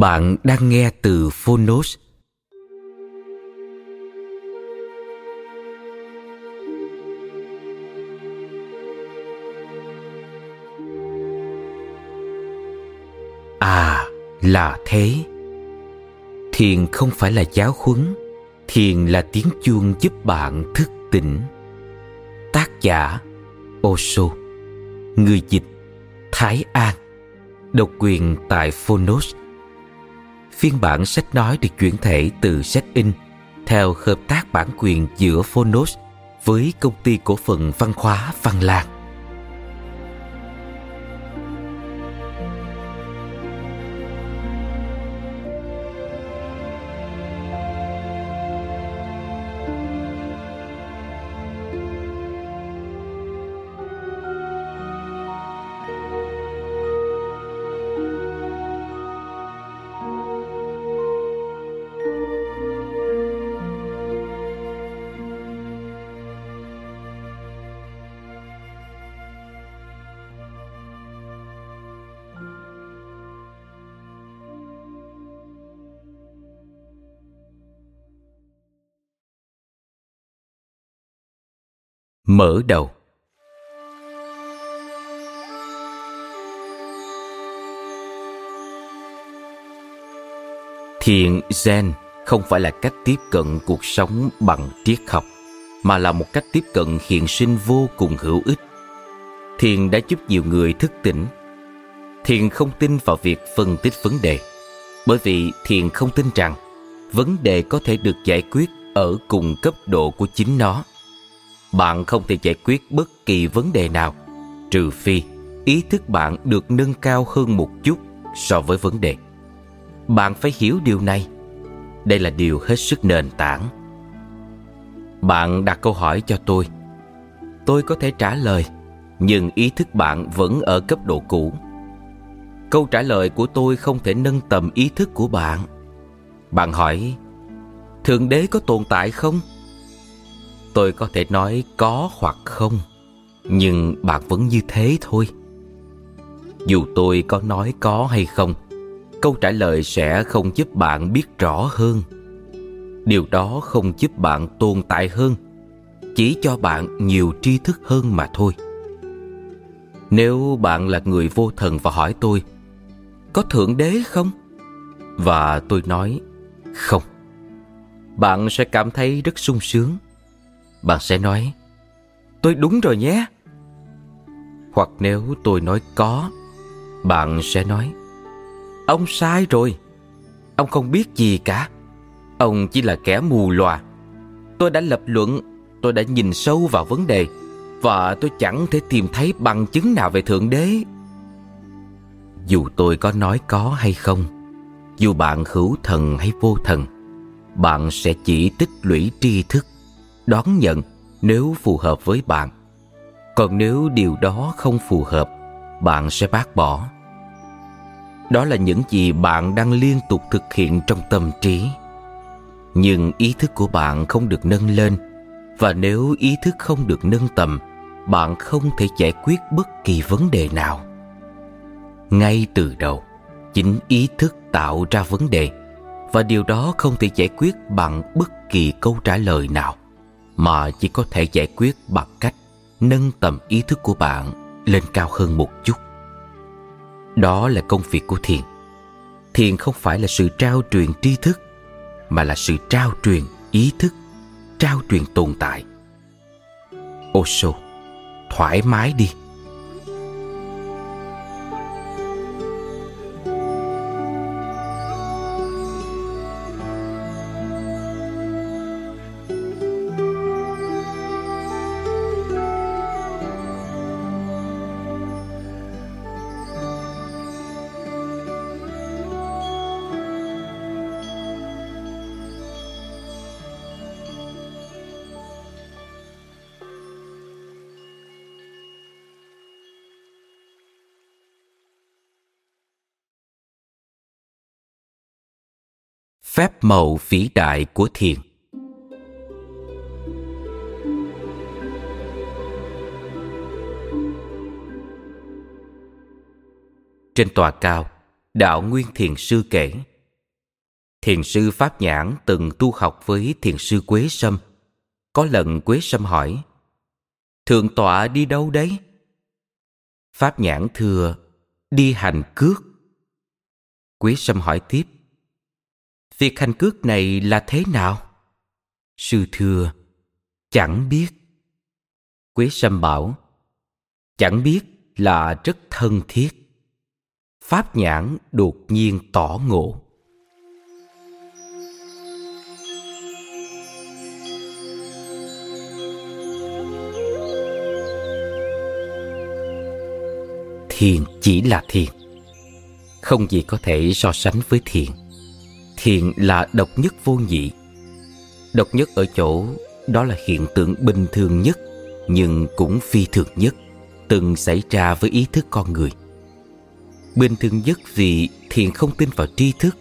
Bạn đang nghe từ Phonos. À, là thế. Thiền không phải là giáo huấn, thiền là tiếng chuông giúp bạn thức tỉnh. Tác giả Osho Người dịch Thái An Độc quyền tại Phonos phiên bản sách nói được chuyển thể từ sách in theo hợp tác bản quyền giữa Phonos với công ty cổ phần văn hóa Văn Lang. Mở đầu. Thiền zen không phải là cách tiếp cận cuộc sống bằng triết học, mà là một cách tiếp cận hiện sinh vô cùng hữu ích. Thiền đã giúp nhiều người thức tỉnh. Thiền không tin vào việc phân tích vấn đề, bởi vì thiền không tin rằng vấn đề có thể được giải quyết ở cùng cấp độ của chính nó bạn không thể giải quyết bất kỳ vấn đề nào, trừ phi ý thức bạn được nâng cao hơn một chút so với vấn đề. Bạn phải hiểu điều này. Đây là điều hết sức nền tảng. Bạn đặt câu hỏi cho tôi. Tôi có thể trả lời, nhưng ý thức bạn vẫn ở cấp độ cũ. Câu trả lời của tôi không thể nâng tầm ý thức của bạn. Bạn hỏi, thượng đế có tồn tại không? Tôi có thể nói có hoặc không, nhưng bạn vẫn như thế thôi. Dù tôi có nói có hay không, câu trả lời sẽ không giúp bạn biết rõ hơn. Điều đó không giúp bạn tồn tại hơn, chỉ cho bạn nhiều tri thức hơn mà thôi. Nếu bạn là người vô thần và hỏi tôi, có thượng đế không? Và tôi nói, không. Bạn sẽ cảm thấy rất sung sướng bạn sẽ nói, tôi đúng rồi nhé. Hoặc nếu tôi nói, có, bạn sẽ nói, ông sai rồi, ông không biết gì cả, ông chỉ là kẻ mù lòa tôi đã lập luận, tôi đã nhìn sâu vào vấn đề, và tôi chẳng thể tìm thấy bằng chứng nào về thượng đế. Dù tôi có nói có hay không, dù bạn hữu thần hay vô thần, bạn sẽ chỉ tích lũy tri thức đón nhận nếu phù hợp với bạn. Còn nếu điều đó không phù hợp, bạn sẽ bác bỏ. Đó là những gì bạn đang liên tục thực hiện trong tâm trí. Nhưng ý thức của bạn không được nâng lên, và nếu ý thức không được nâng tầm, bạn không thể giải quyết bất kỳ vấn đề nào. Ngay từ đầu, chính ý thức tạo ra vấn đề, và điều đó không thể giải quyết bằng bất kỳ câu trả lời nào mà chỉ có thể giải quyết bằng cách nâng tầm ý thức của bạn lên cao hơn một chút. Đó là công việc của thiền. Thiền không phải là sự trao truyền tri thức, mà là sự trao truyền ý thức, trao truyền tồn tại. Ô sô thoải mái đi. Phép màu vĩ đại của thiền. Trên tòa cao, đạo nguyên thiền sư kể, thiền sư pháp nhãn từng tu học với thiền sư quế sâm. Có lần quế sâm hỏi, thượng tọa đi đâu đấy? Pháp nhãn thưa, đi hành cước. Quế sâm hỏi tiếp việc hành cước này là thế nào? Sư thưa, chẳng biết. Quế sâm bảo, chẳng biết là rất thân thiết. Pháp nhãn đột nhiên tỏ ngộ. Thiền chỉ là thiền, không gì có thể so sánh với thiền. Hiện là độc nhất vô nhị. Độc nhất ở chỗ đó là hiện tượng bình thường nhất, nhưng cũng phi thường nhất, từng xảy ra với ý thức con người. Bình thường nhất vì thiền không tin vào tri thức,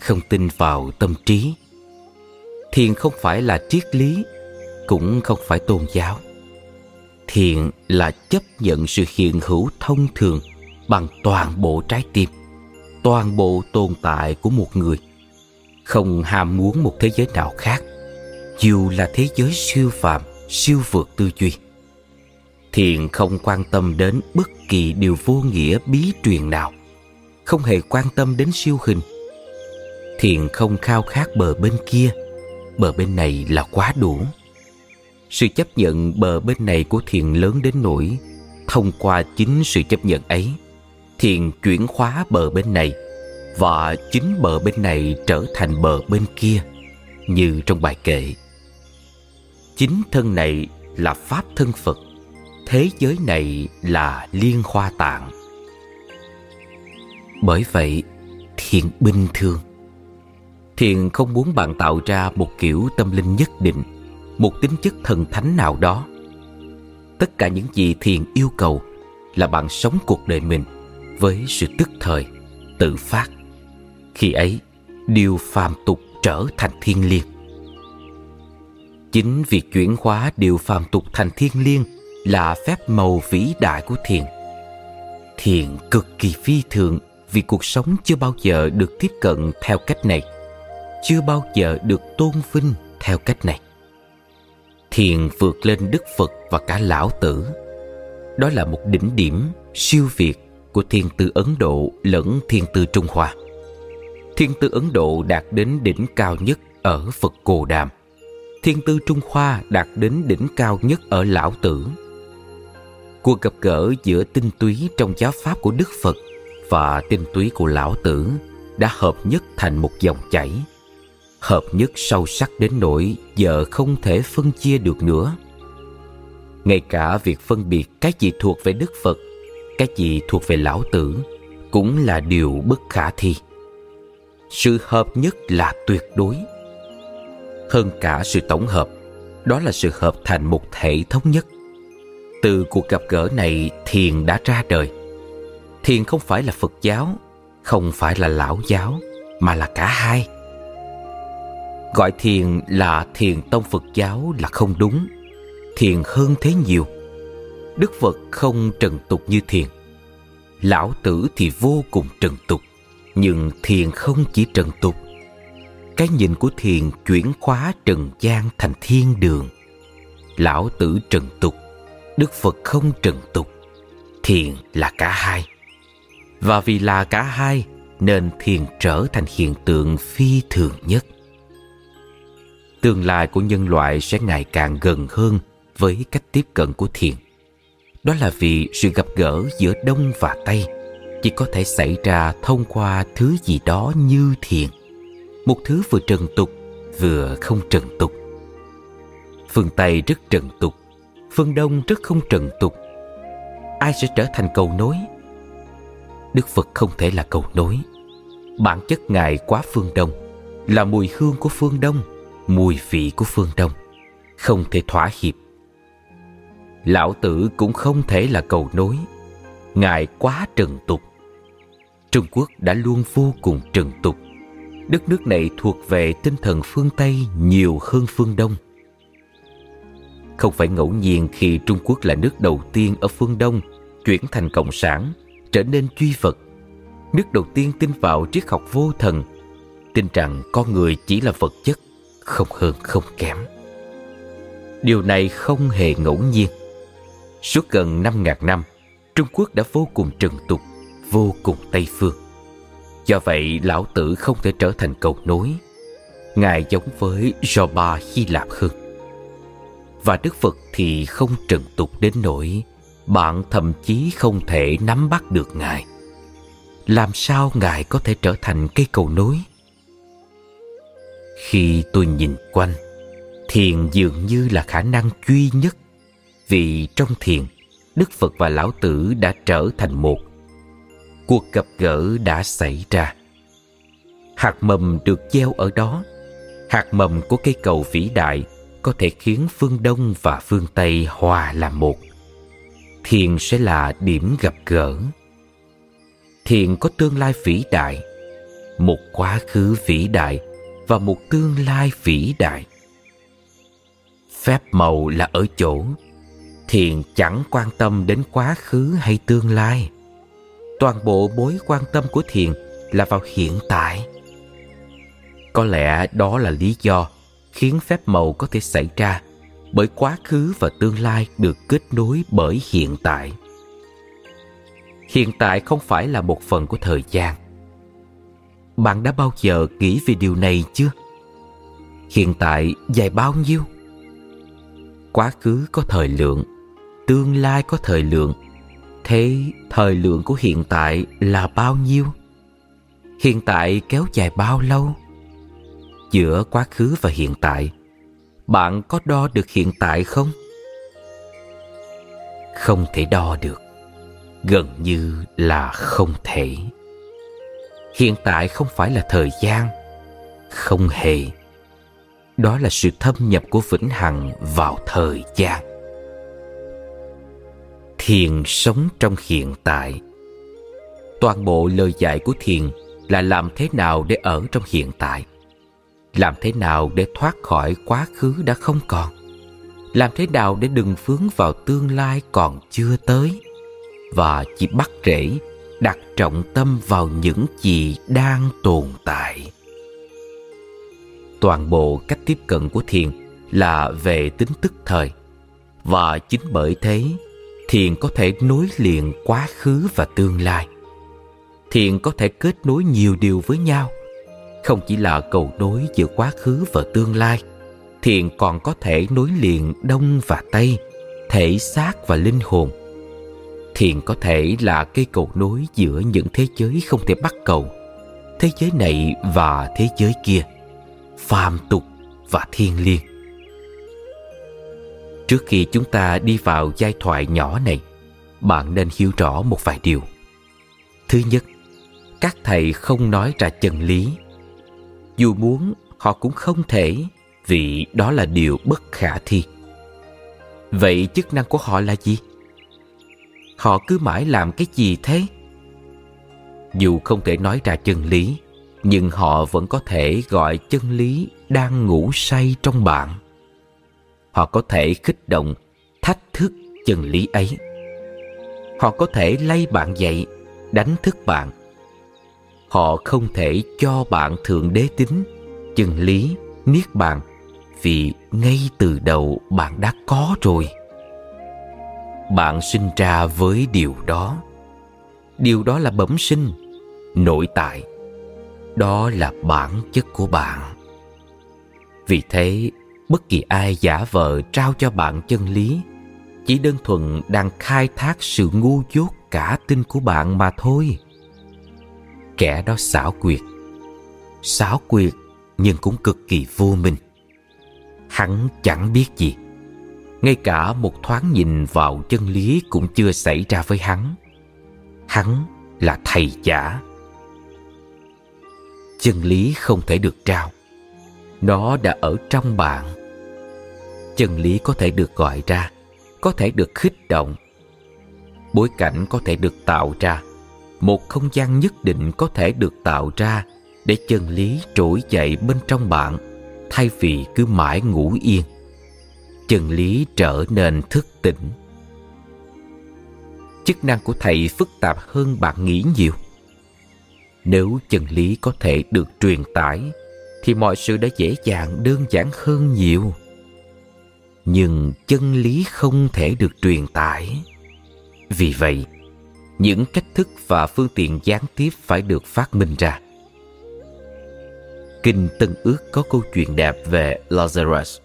không tin vào tâm trí. Thiền không phải là triết lý, cũng không phải tôn giáo. Thiền là chấp nhận sự hiện hữu thông thường bằng toàn bộ trái tim, toàn bộ tồn tại của một người không ham muốn một thế giới nào khác. Dù là thế giới siêu phàm, siêu vượt tư duy, thiền không quan tâm đến bất kỳ điều vô nghĩa bí truyền nào, không hề quan tâm đến siêu hình. Thiền không khao khát bờ bên kia, bờ bên này là quá đủ. Sự chấp nhận bờ bên này của thiền lớn đến nỗi, thông qua chính sự chấp nhận ấy, thiền chuyển hóa bờ bên này và chính bờ bên này trở thành bờ bên kia, như trong bài kệ. Chính thân này là pháp thân phật, thế giới này là liên hoa tạng. Bởi vậy, thiền bình thường. Thiền không muốn bạn tạo ra một kiểu tâm linh nhất định, một tính chất thần thánh nào đó. Tất cả những gì thiền yêu cầu là bạn sống cuộc đời mình với sự tức thời, tự phát khi ấy, điều phàm tục trở thành thiên liêng. Chính việc chuyển hóa điều phàm tục thành thiên liêng là phép màu vĩ đại của thiền. Thiền cực kỳ phi thường vì cuộc sống chưa bao giờ được tiếp cận theo cách này, chưa bao giờ được tôn vinh theo cách này. Thiền vượt lên đức phật và cả lão tử. Đó là một đỉnh điểm siêu việt của thiên tư ấn độ lẫn thiên tư trung hoa thiên tư ấn độ đạt đến đỉnh cao nhất ở phật cồ đàm. Thiên tư trung hoa đạt đến đỉnh cao nhất ở lão tử. Cuộc gặp gỡ giữa tinh túy trong giáo pháp của đức phật và tinh túy của lão tử đã hợp nhất thành một dòng chảy, hợp nhất sâu sắc đến nỗi giờ không thể phân chia được nữa. Ngay cả việc phân biệt cái gì thuộc về đức phật, cái gì thuộc về lão tử cũng là điều bất khả thi sự hợp nhất là tuyệt đối. Hơn cả sự tổng hợp, đó là sự hợp thành một thể thống nhất. Từ cuộc gặp gỡ này thiền đã ra đời. Thiền không phải là phật giáo, không phải là lão giáo, mà là cả hai. Gọi thiền là thiền tông phật giáo là không đúng, thiền hơn thế nhiều. Đức phật không trần tục như thiền, lão tử thì vô cùng trần tục nhưng thiền không chỉ trần tục. Cái nhìn của thiền chuyển khóa trần gian thành thiên đường. Lão tử trần tục, đức phật không trần tục. Thiền là cả hai. Và vì là cả hai, nên thiền trở thành hiện tượng phi thường nhất. Tương lai của nhân loại sẽ ngày càng gần hơn với cách tiếp cận của thiền. Đó là vì sự gặp gỡ giữa đông và tây chỉ có thể xảy ra thông qua thứ gì đó như thiền. Một thứ vừa trần tục, vừa không trần tục. Phương tây rất trần tục, phương đông rất không trần tục. Ai sẽ trở thành cầu nối? Đức phật không thể là cầu nối. Bản chất ngài quá phương đông, là mùi hương của phương đông, mùi vị của phương đông, không thể thỏa hiệp. Lão tử cũng không thể là cầu nối. Ngài quá trần tục trung quốc đã luôn vô cùng trần tục. Đất nước này thuộc về tinh thần phương tây nhiều hơn phương đông. Không phải ngẫu nhiên khi trung quốc là nước đầu tiên ở phương đông chuyển thành cộng sản, trở nên duy vật. Nước đầu tiên tin vào triết học vô thần, tin rằng con người chỉ là vật chất, không hơn không kém. Điều này không hề ngẫu nhiên. Suốt gần năm ngàn năm, trung quốc đã vô cùng trần tục vô cùng tây phương. Do vậy, lão tử không thể trở thành cầu nối. Ngài giống với Joba Hy Lạp hơn. Và Đức Phật thì không trần tục đến nỗi, bạn thậm chí không thể nắm bắt được ngài. Làm sao ngài có thể trở thành cây cầu nối? Khi tôi nhìn quanh, thiền dường như là khả năng duy nhất. Vì trong thiền, đức phật và lão tử đã trở thành một cuộc gặp gỡ đã xảy ra. Hạt mầm được gieo ở đó. Hạt mầm của cây cầu vĩ đại có thể khiến phương đông và phương tây hòa làm một. Thiền sẽ là điểm gặp gỡ. Thiền có tương lai vĩ đại, một quá khứ vĩ đại và một tương lai vĩ đại. Phép màu là ở chỗ, thiền chẳng quan tâm đến quá khứ hay tương lai toàn bộ mối quan tâm của thiền là vào hiện tại. Có lẽ đó là lý do khiến phép màu có thể xảy ra bởi quá khứ và tương lai được kết nối bởi hiện tại. Hiện tại không phải là một phần của thời gian. Bạn đã bao giờ nghĩ về điều này chưa? Hiện tại dài bao nhiêu? Quá khứ có thời lượng, tương lai có thời lượng thế thời lượng của hiện tại là bao nhiêu? Hiện tại kéo dài bao lâu? Giữa quá khứ và hiện tại, bạn có đo được hiện tại không? Không thể đo được. Gần như là không thể. Hiện tại không phải là thời gian. Không hề. Đó là sự thâm nhập của vĩnh hằng vào thời gian thiền sống trong hiện tại. Toàn bộ lời dạy của thiền là làm thế nào để ở trong hiện tại? Làm thế nào để thoát khỏi quá khứ đã không còn? Làm thế nào để đừng vướng vào tương lai còn chưa tới? Và chỉ bắt rễ, đặt trọng tâm vào những gì đang tồn tại. Toàn bộ cách tiếp cận của thiền là về tính tức thời. Và chính bởi thế thiền có thể nối liền quá khứ và tương lai. Thiền có thể kết nối nhiều điều với nhau. Không chỉ là cầu nối giữa quá khứ và tương lai, thiền còn có thể nối liền đông và tây, thể xác và linh hồn. Thiền có thể là cây cầu nối giữa những thế giới không thể bắt cầu, thế giới này và thế giới kia, phàm tục và thiên liêng trước khi chúng ta đi vào giai thoại nhỏ này, bạn nên hiểu rõ một vài điều. Thứ nhất, các thầy không nói ra chân lý. Dù muốn, họ cũng không thể, vì đó là điều bất khả thi. Vậy chức năng của họ là gì? Họ cứ mãi làm cái gì thế? Dù không thể nói ra chân lý, nhưng họ vẫn có thể gọi chân lý đang ngủ say trong bạn họ có thể kích động, thách thức chân lý ấy. Họ có thể lay bạn dậy, đánh thức bạn. Họ không thể cho bạn thượng đế tính chân lý, niết bàn, vì ngay từ đầu bạn đã có rồi. Bạn sinh ra với điều đó. Điều đó là bẩm sinh, nội tại. Đó là bản chất của bạn. Vì thế bất kỳ ai giả vờ trao cho bạn chân lý, chỉ đơn thuần đang khai thác sự ngu dốt cả tin của bạn mà thôi. Kẻ đó xảo quyệt xảo quyệt nhưng cũng cực kỳ vô minh. Hắn chẳng biết gì, ngay cả một thoáng nhìn vào chân lý cũng chưa xảy ra với hắn. Hắn là thầy giả. Chân lý không thể được trao, nó đã ở trong bạn chân lý có thể được gọi ra, có thể được khích động. Bối cảnh có thể được tạo ra, một không gian nhất định có thể được tạo ra để chân lý trỗi dậy bên trong bạn, thay vì cứ mãi ngủ yên. Chân lý trở nên thức tỉnh. Chức năng của thầy phức tạp hơn bạn nghĩ nhiều. Nếu chân lý có thể được truyền tải, thì mọi sự đã dễ dàng, đơn giản hơn nhiều nhưng chân lý không thể được truyền tải vì vậy những cách thức và phương tiện gián tiếp phải được phát minh ra kinh tân ước có câu chuyện đẹp về lazarus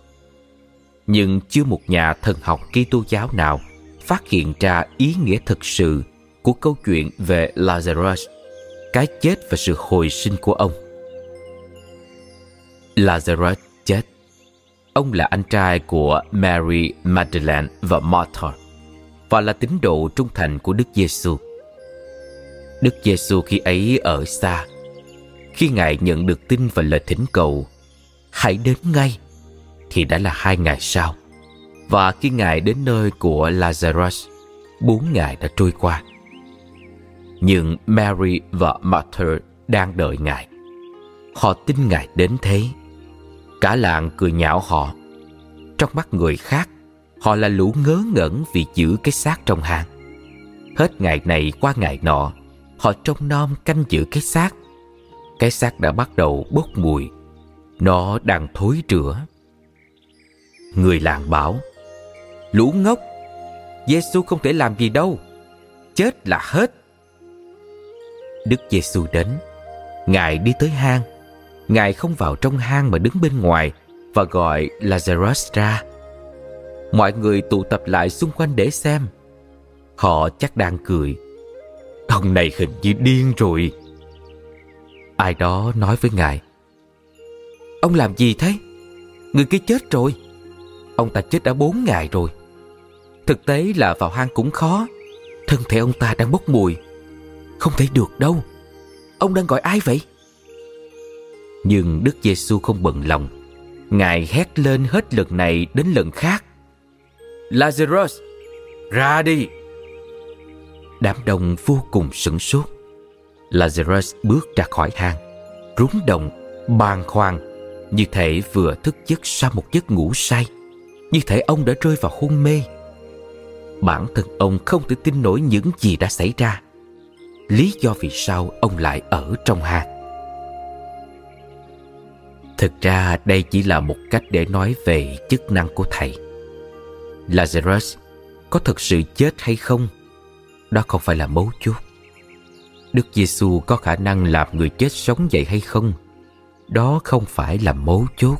nhưng chưa một nhà thần học Kitô giáo nào phát hiện ra ý nghĩa thực sự của câu chuyện về Lazarus, cái chết và sự hồi sinh của ông. Lazarus chết. Ông là anh trai của Mary Magdalene và Martha và là tín đồ trung thành của Đức Giêsu. Đức Giêsu khi ấy ở xa. Khi Ngài nhận được tin và lời thỉnh cầu, hãy đến ngay thì đã là hai ngày sau. Và khi Ngài đến nơi của Lazarus, bốn ngày đã trôi qua. Nhưng Mary và Martha đang đợi Ngài. Họ tin Ngài đến thế. Cả làng cười nhạo họ. Trong mắt người khác, họ là lũ ngớ ngẩn vì giữ cái xác trong hang. Hết ngày này qua ngày nọ, họ trông nom canh giữ cái xác. Cái xác đã bắt đầu bốc mùi. Nó đang thối rữa Người làng bảo Lũ ngốc Giêsu không thể làm gì đâu Chết là hết Đức Giêsu đến Ngài đi tới hang Ngài không vào trong hang mà đứng bên ngoài Và gọi Lazarus ra. Mọi người tụ tập lại xung quanh để xem. Họ chắc đang cười. Ông này hình như điên rồi. Ai đó nói với Ngài. Ông làm gì thế? Người kia chết rồi. Ông ta chết đã bốn ngày rồi. Thực tế là vào hang cũng khó. Thân thể ông ta đang bốc mùi. Không thể được đâu. Ông đang gọi ai vậy? Nhưng Đức Giêsu không bận lòng Ngài hét lên hết lần này đến lần khác Lazarus Ra đi Đám đông vô cùng sửng sốt Lazarus bước ra khỏi hang Rúng động, bàng hoàng, Như thể vừa thức giấc sau một giấc ngủ say như thể ông đã rơi vào hôn mê. Bản thân ông không thể tin nổi những gì đã xảy ra. Lý do vì sao ông lại ở trong hang. Thực ra đây chỉ là một cách để nói về chức năng của thầy. Lazarus, có thực sự chết hay không? Đó không phải là mấu chốt. Đức Giêsu có khả năng làm người chết sống dậy hay không? Đó không phải là mấu chốt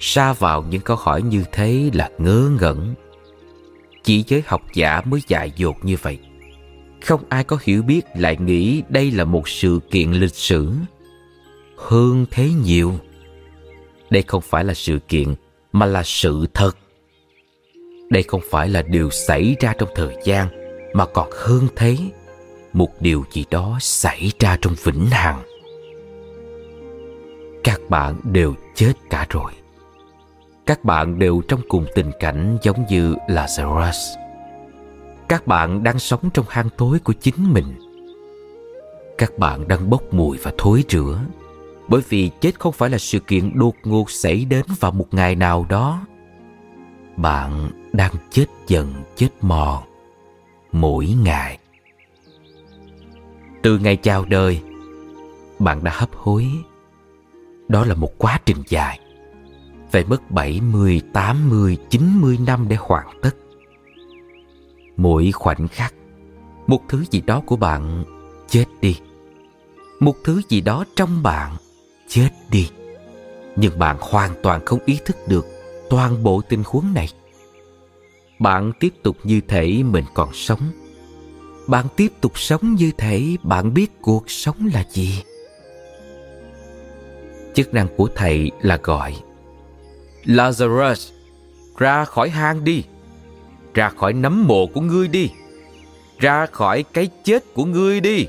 xa vào những câu hỏi như thế là ngớ ngẩn chỉ giới học giả mới dại dột như vậy không ai có hiểu biết lại nghĩ đây là một sự kiện lịch sử hơn thế nhiều. Đây không phải là sự kiện, mà là sự thật. Đây không phải là điều xảy ra trong thời gian, mà còn hơn thế, một điều gì đó xảy ra trong vĩnh hằng. Các bạn đều chết cả rồi. Các bạn đều trong cùng tình cảnh giống như Lazarus. Các bạn đang sống trong hang tối của chính mình. Các bạn đang bốc mùi và thối rữa bởi vì chết không phải là sự kiện đột ngột xảy đến vào một ngày nào đó. Bạn đang chết dần chết mòn mỗi ngày. Từ ngày chào đời, bạn đã hấp hối. Đó là một quá trình dài Phải mất 70, 80, 90 năm để hoàn tất Mỗi khoảnh khắc Một thứ gì đó của bạn chết đi Một thứ gì đó trong bạn chết đi. Nhưng bạn hoàn toàn không ý thức được toàn bộ tình huống này. Bạn tiếp tục như thể mình còn sống. Bạn tiếp tục sống như thể bạn biết cuộc sống là gì. Chức năng của thầy là gọi, lazarus, ra khỏi hang đi. Ra khỏi nấm mộ của ngươi đi. Ra khỏi cái chết của ngươi đi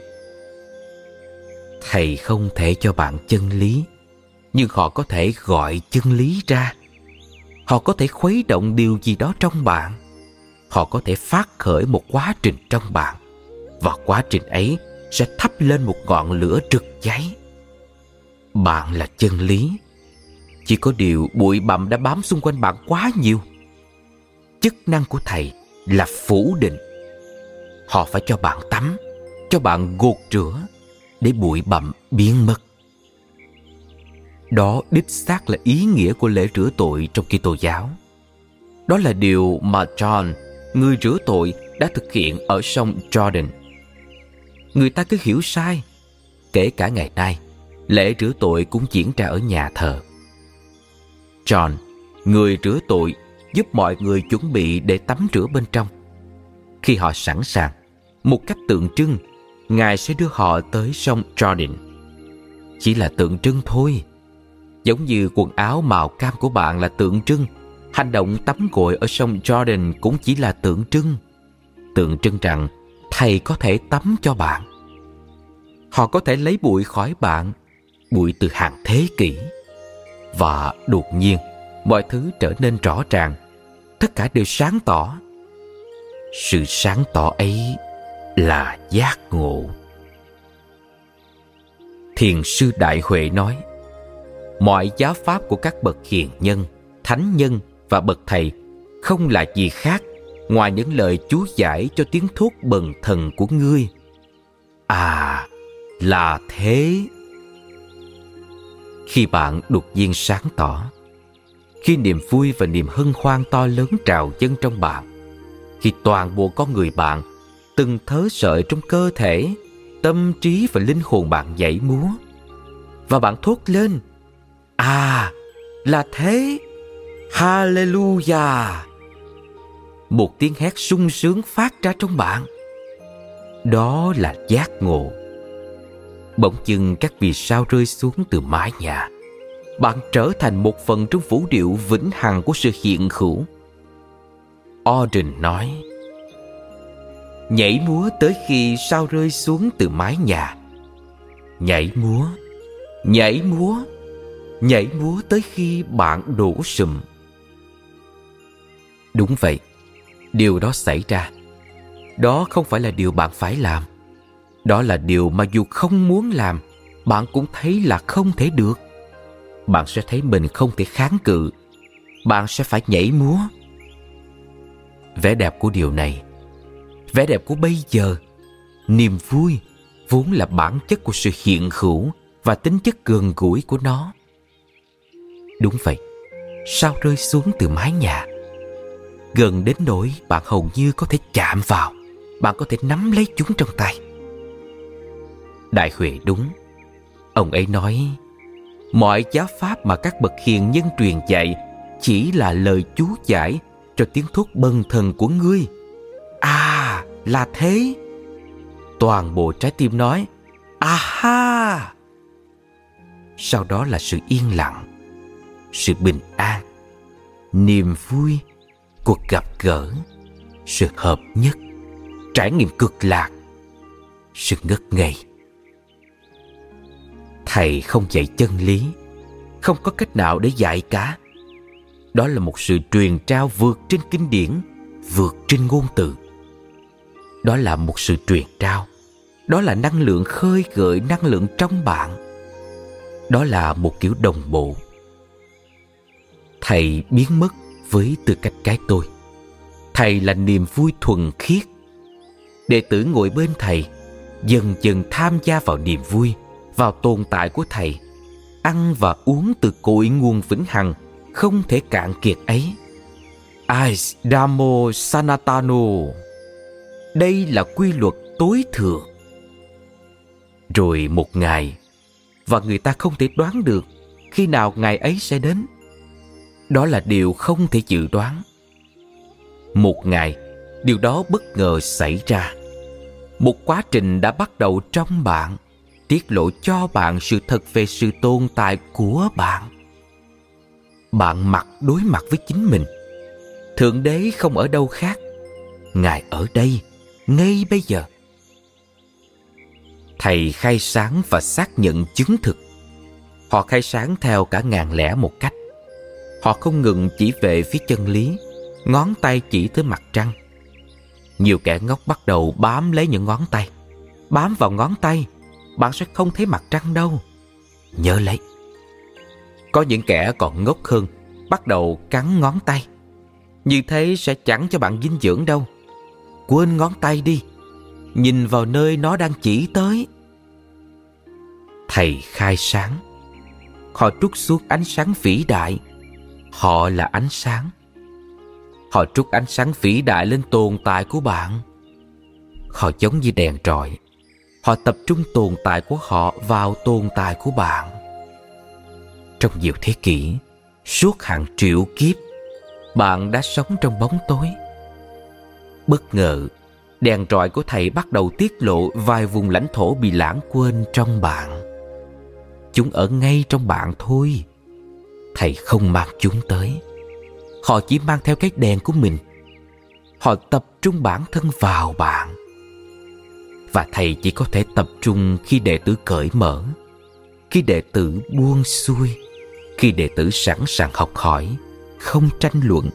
thầy không thể cho bạn chân lý, nhưng họ có thể gọi chân lý ra. Họ có thể khuấy động điều gì đó trong bạn. Họ có thể phát khởi một quá trình trong bạn, và quá trình ấy sẽ thắp lên một ngọn lửa rực cháy. Bạn là chân lý. Chỉ có điều bụi bặm đã bám xung quanh bạn quá nhiều. Chức năng của thầy là phủ định. Họ phải cho bạn tắm, cho bạn gột rửa để bụi bặm biến mất đó đích xác là ý nghĩa của lễ rửa tội trong Kitô giáo. Đó là điều mà John, người rửa tội, đã thực hiện ở sông Jordan. Người ta cứ hiểu sai. Kể cả ngày nay, lễ rửa tội cũng diễn ra ở nhà thờ. John, người rửa tội, giúp mọi người chuẩn bị để tắm rửa bên trong. Khi họ sẵn sàng, một cách tượng trưng, Ngài sẽ đưa họ tới sông Jordan. Chỉ là tượng trưng thôi. Giống như quần áo màu cam của bạn là tượng trưng, Hành động tắm gội ở sông Jordan cũng chỉ là tượng trưng. Tượng trưng rằng, Thầy có thể tắm cho bạn. Họ có thể lấy bụi khỏi bạn, Bụi từ hàng thế kỷ. Và đột nhiên, Mọi thứ trở nên rõ ràng. Tất cả đều sáng tỏ. Sự sáng tỏ ấy là giác ngộ. Thiền sư Đại Huệ nói, mọi giáo pháp của các bậc hiền nhân, thánh nhân và bậc thầy không là gì khác ngoài những lời chú giải cho tiếng thốt bần thần của ngươi. À là thế. Khi bạn đột nhiên sáng tỏ, khi niềm vui và niềm hân hoan to lớn trào dâng trong bạn, khi toàn bộ con người bạn từng thớ sợi trong cơ thể tâm trí và linh hồn bạn nhảy múa và bạn thốt lên À, là thế. Hallelujah. Một tiếng hét sung sướng phát ra trong bạn. Đó là giác ngộ. Bỗng chừng các vì sao rơi xuống từ mái nhà. Bạn trở thành một phần trong vũ điệu vĩnh hằng của sự hiện hữu. Auden nói, Nhảy múa tới khi sao rơi xuống từ mái nhà. Nhảy múa, nhảy múa, nhảy múa tới khi bạn đổ sùm. Đúng vậy điều đó xảy ra. Đó không phải là điều bạn phải làm. Đó là điều mà dù không muốn làm bạn cũng thấy là không thể được. Bạn sẽ thấy mình không thể kháng cự. Bạn sẽ phải nhảy múa. Vẻ đẹp của điều này vẻ đẹp của bây giờ niềm vui vốn là bản chất của sự hiện hữu và tính chất gần gũi của nó Đúng vậy, sao rơi xuống từ mái nhà. Gần đến nỗi bạn hầu như có thể chạm vào, bạn có thể nắm lấy chúng trong tay. Đại Huệ đúng, ông ấy nói, mọi giáo pháp mà các bậc hiền nhân truyền dạy chỉ là lời chú giải cho tiếng thuốc bần thần của ngươi. À, là thế. Toàn bộ trái tim nói, à ha. Sau đó là sự yên lặng sự bình an niềm vui cuộc gặp gỡ sự hợp nhất trải nghiệm cực lạc sự ngất ngây thầy không dạy chân lý không có cách nào để dạy cả đó là một sự truyền trao vượt trên kinh điển vượt trên ngôn từ đó là một sự truyền trao. Đó là năng lượng khơi gợi năng lượng trong bạn. Đó là một kiểu đồng bộ. Thầy biến mất với tư cách cái tôi. Thầy là niềm vui thuần khiết. Đệ tử ngồi bên thầy, dần dần tham gia vào niềm vui, vào tồn tại của thầy. Ăn và uống từ cội nguồn vĩnh hằng, không thể cạn kiệt ấy. Ais Damo Sanatano. Đây là quy luật tối thượng. Rồi một ngày, và người ta không thể đoán được khi nào ngày ấy sẽ đến. Đó là điều không thể dự đoán. Một ngày, điều đó bất ngờ xảy ra. Một quá trình đã bắt đầu trong bạn – tiết lộ cho bạn sự thật về sự tồn tại của bạn bạn mặt đối mặt với chính mình thượng đế không ở đâu khác ngài ở đây ngay bây giờ thầy khai sáng và xác nhận chứng thực họ khai sáng theo cả ngàn lẻ một cách họ không ngừng chỉ về phía chân lý ngón tay chỉ tới mặt trăng nhiều kẻ ngốc bắt đầu bám lấy những ngón tay bám vào ngón tay bạn sẽ không thấy mặt trăng đâu. Nhớ lấy. Có những kẻ còn ngốc hơn, bắt đầu cắn ngón tay. Như thế sẽ chẳng cho bạn dinh dưỡng đâu. Quên ngón tay đi. Nhìn vào nơi nó đang chỉ tới. Thầy khai sáng. Họ trút suốt ánh sáng vĩ đại. Họ là ánh sáng. Họ trút ánh sáng vĩ đại lên tồn tại của bạn. Họ giống như đèn trọi họ tập trung tồn tại của họ vào tồn tại của bạn trong nhiều thế kỷ, suốt hàng triệu kiếp, bạn đã sống trong bóng tối bất ngờ, đèn trọi của thầy bắt đầu tiết lộ vài vùng lãnh thổ bị lãng quên trong bạn. Chúng ở ngay trong bạn thôi. Thầy không mang chúng tới. Họ chỉ mang theo cái đèn của mình. Họ tập trung bản thân vào bạn. Và thầy chỉ có thể tập trung khi đệ tử cởi mở, khi đệ tử buông xuôi, khi đệ tử sẵn sàng học hỏi, không tranh luận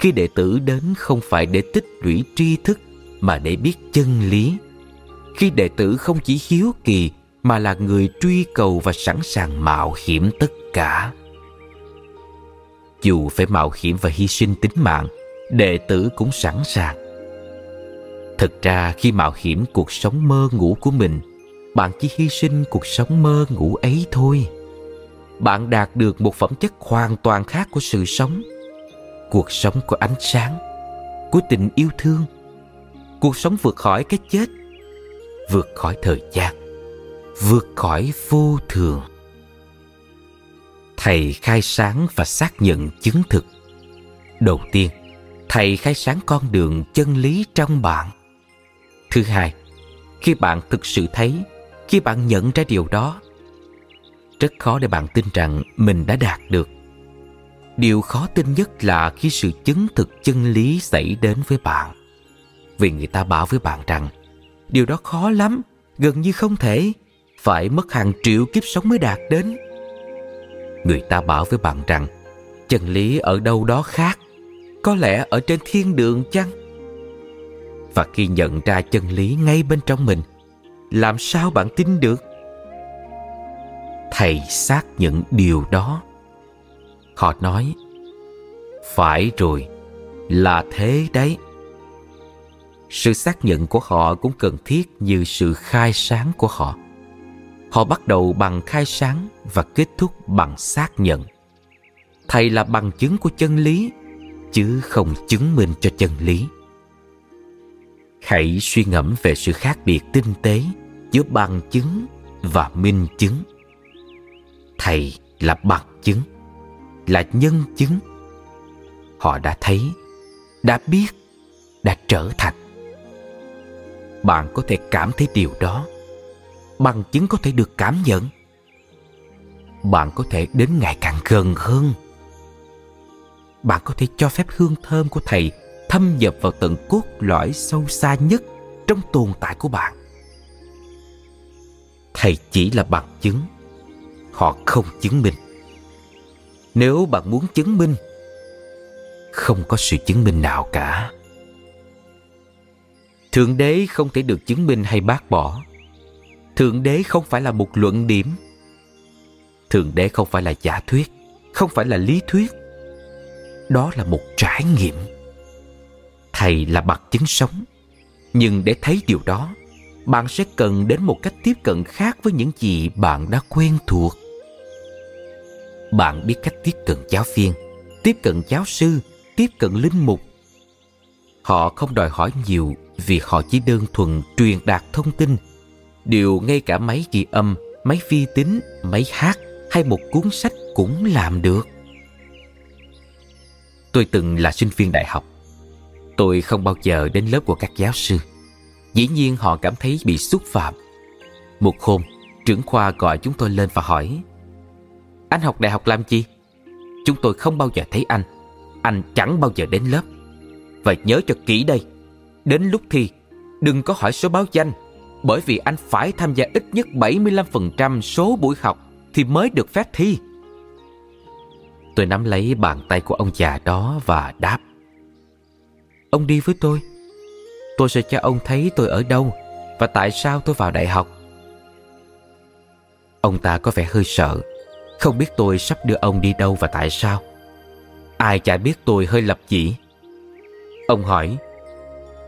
khi đệ tử đến không phải để tích lũy tri thức mà để biết chân lý khi đệ tử không chỉ hiếu kỳ mà là người truy cầu và sẵn sàng mạo hiểm tất cả dù phải mạo hiểm và hy sinh tính mạng đệ tử cũng sẵn sàng Thực ra khi mạo hiểm cuộc sống mơ ngủ của mình, bạn chỉ hy sinh cuộc sống mơ ngủ ấy thôi. Bạn đạt được một phẩm chất hoàn toàn khác của sự sống. Cuộc sống của ánh sáng, của tình yêu thương. Cuộc sống vượt khỏi cái chết, vượt khỏi thời gian, vượt khỏi vô thường. Thầy khai sáng và xác nhận chứng thực. Đầu tiên, thầy khai sáng con đường chân lý trong bạn Thứ hai, khi bạn thực sự thấy, khi bạn nhận ra điều đó, rất khó để bạn tin rằng mình đã đạt được. Điều khó tin nhất là khi sự chứng thực chân lý xảy đến với bạn. Vì người ta bảo với bạn rằng điều đó khó lắm, gần như không thể, phải mất hàng triệu kiếp sống mới đạt đến. Người ta bảo với bạn rằng chân lý ở đâu đó khác, có lẽ ở trên thiên đường chăng? và khi nhận ra chân lý ngay bên trong mình làm sao bạn tin được thầy xác nhận điều đó họ nói, phải rồi, là thế đấy. Sự xác nhận của họ cũng cần thiết như sự khai sáng của họ. Họ bắt đầu bằng khai sáng và kết thúc bằng xác nhận. Thầy là bằng chứng của chân lý, chứ không chứng minh cho chân lý. Hãy suy ngẫm về sự khác biệt tinh tế giữa bằng chứng và minh chứng. Thầy là bằng chứng là nhân chứng. Họ đã thấy, đã biết, đã trở thành. Bạn có thể cảm thấy điều đó. Bằng chứng có thể được cảm nhận. Bạn có thể đến ngày càng gần hơn. Bạn có thể cho phép hương thơm của thầy thâm nhập vào tận cốt lõi sâu xa nhất trong tồn tại của bạn. Thầy chỉ là bằng chứng. Họ không chứng minh nếu bạn muốn chứng minh, không có sự chứng minh nào cả. Thượng đế không thể được chứng minh hay bác bỏ. Thượng đế không phải là một luận điểm. Thượng đế không phải là giả thuyết, không phải là lý thuyết. Đó là một trải nghiệm. Thầy là bằng chứng sống. Nhưng để thấy điều đó, bạn sẽ cần đến một cách tiếp cận khác với những gì bạn đã quen thuộc bạn biết cách tiếp cận giáo viên, tiếp cận giáo sư, tiếp cận linh mục. Họ không đòi hỏi nhiều vì họ chỉ đơn thuần truyền đạt thông tin. Điều ngay cả máy ghi âm, máy vi tính, máy hát hay một cuốn sách cũng làm được. Tôi từng là sinh viên đại học. Tôi không bao giờ đến lớp của các giáo sư. Dĩ nhiên họ cảm thấy bị xúc phạm. Một hôm, trưởng khoa gọi chúng tôi lên và hỏi anh học đại học làm chi chúng tôi không bao giờ thấy anh anh chẳng bao giờ đến lớp và nhớ cho kỹ đây đến lúc thi đừng có hỏi số báo danh bởi vì anh phải tham gia ít nhất 75% số buổi học thì mới được phép thi. Tôi nắm lấy bàn tay của ông già đó và đáp. Ông đi với tôi. Tôi sẽ cho ông thấy tôi ở đâu và tại sao tôi vào đại học. Ông ta có vẻ hơi sợ, không biết tôi sắp đưa ông đi đâu và tại sao. Ai chả biết tôi hơi lập chỉ Ông hỏi,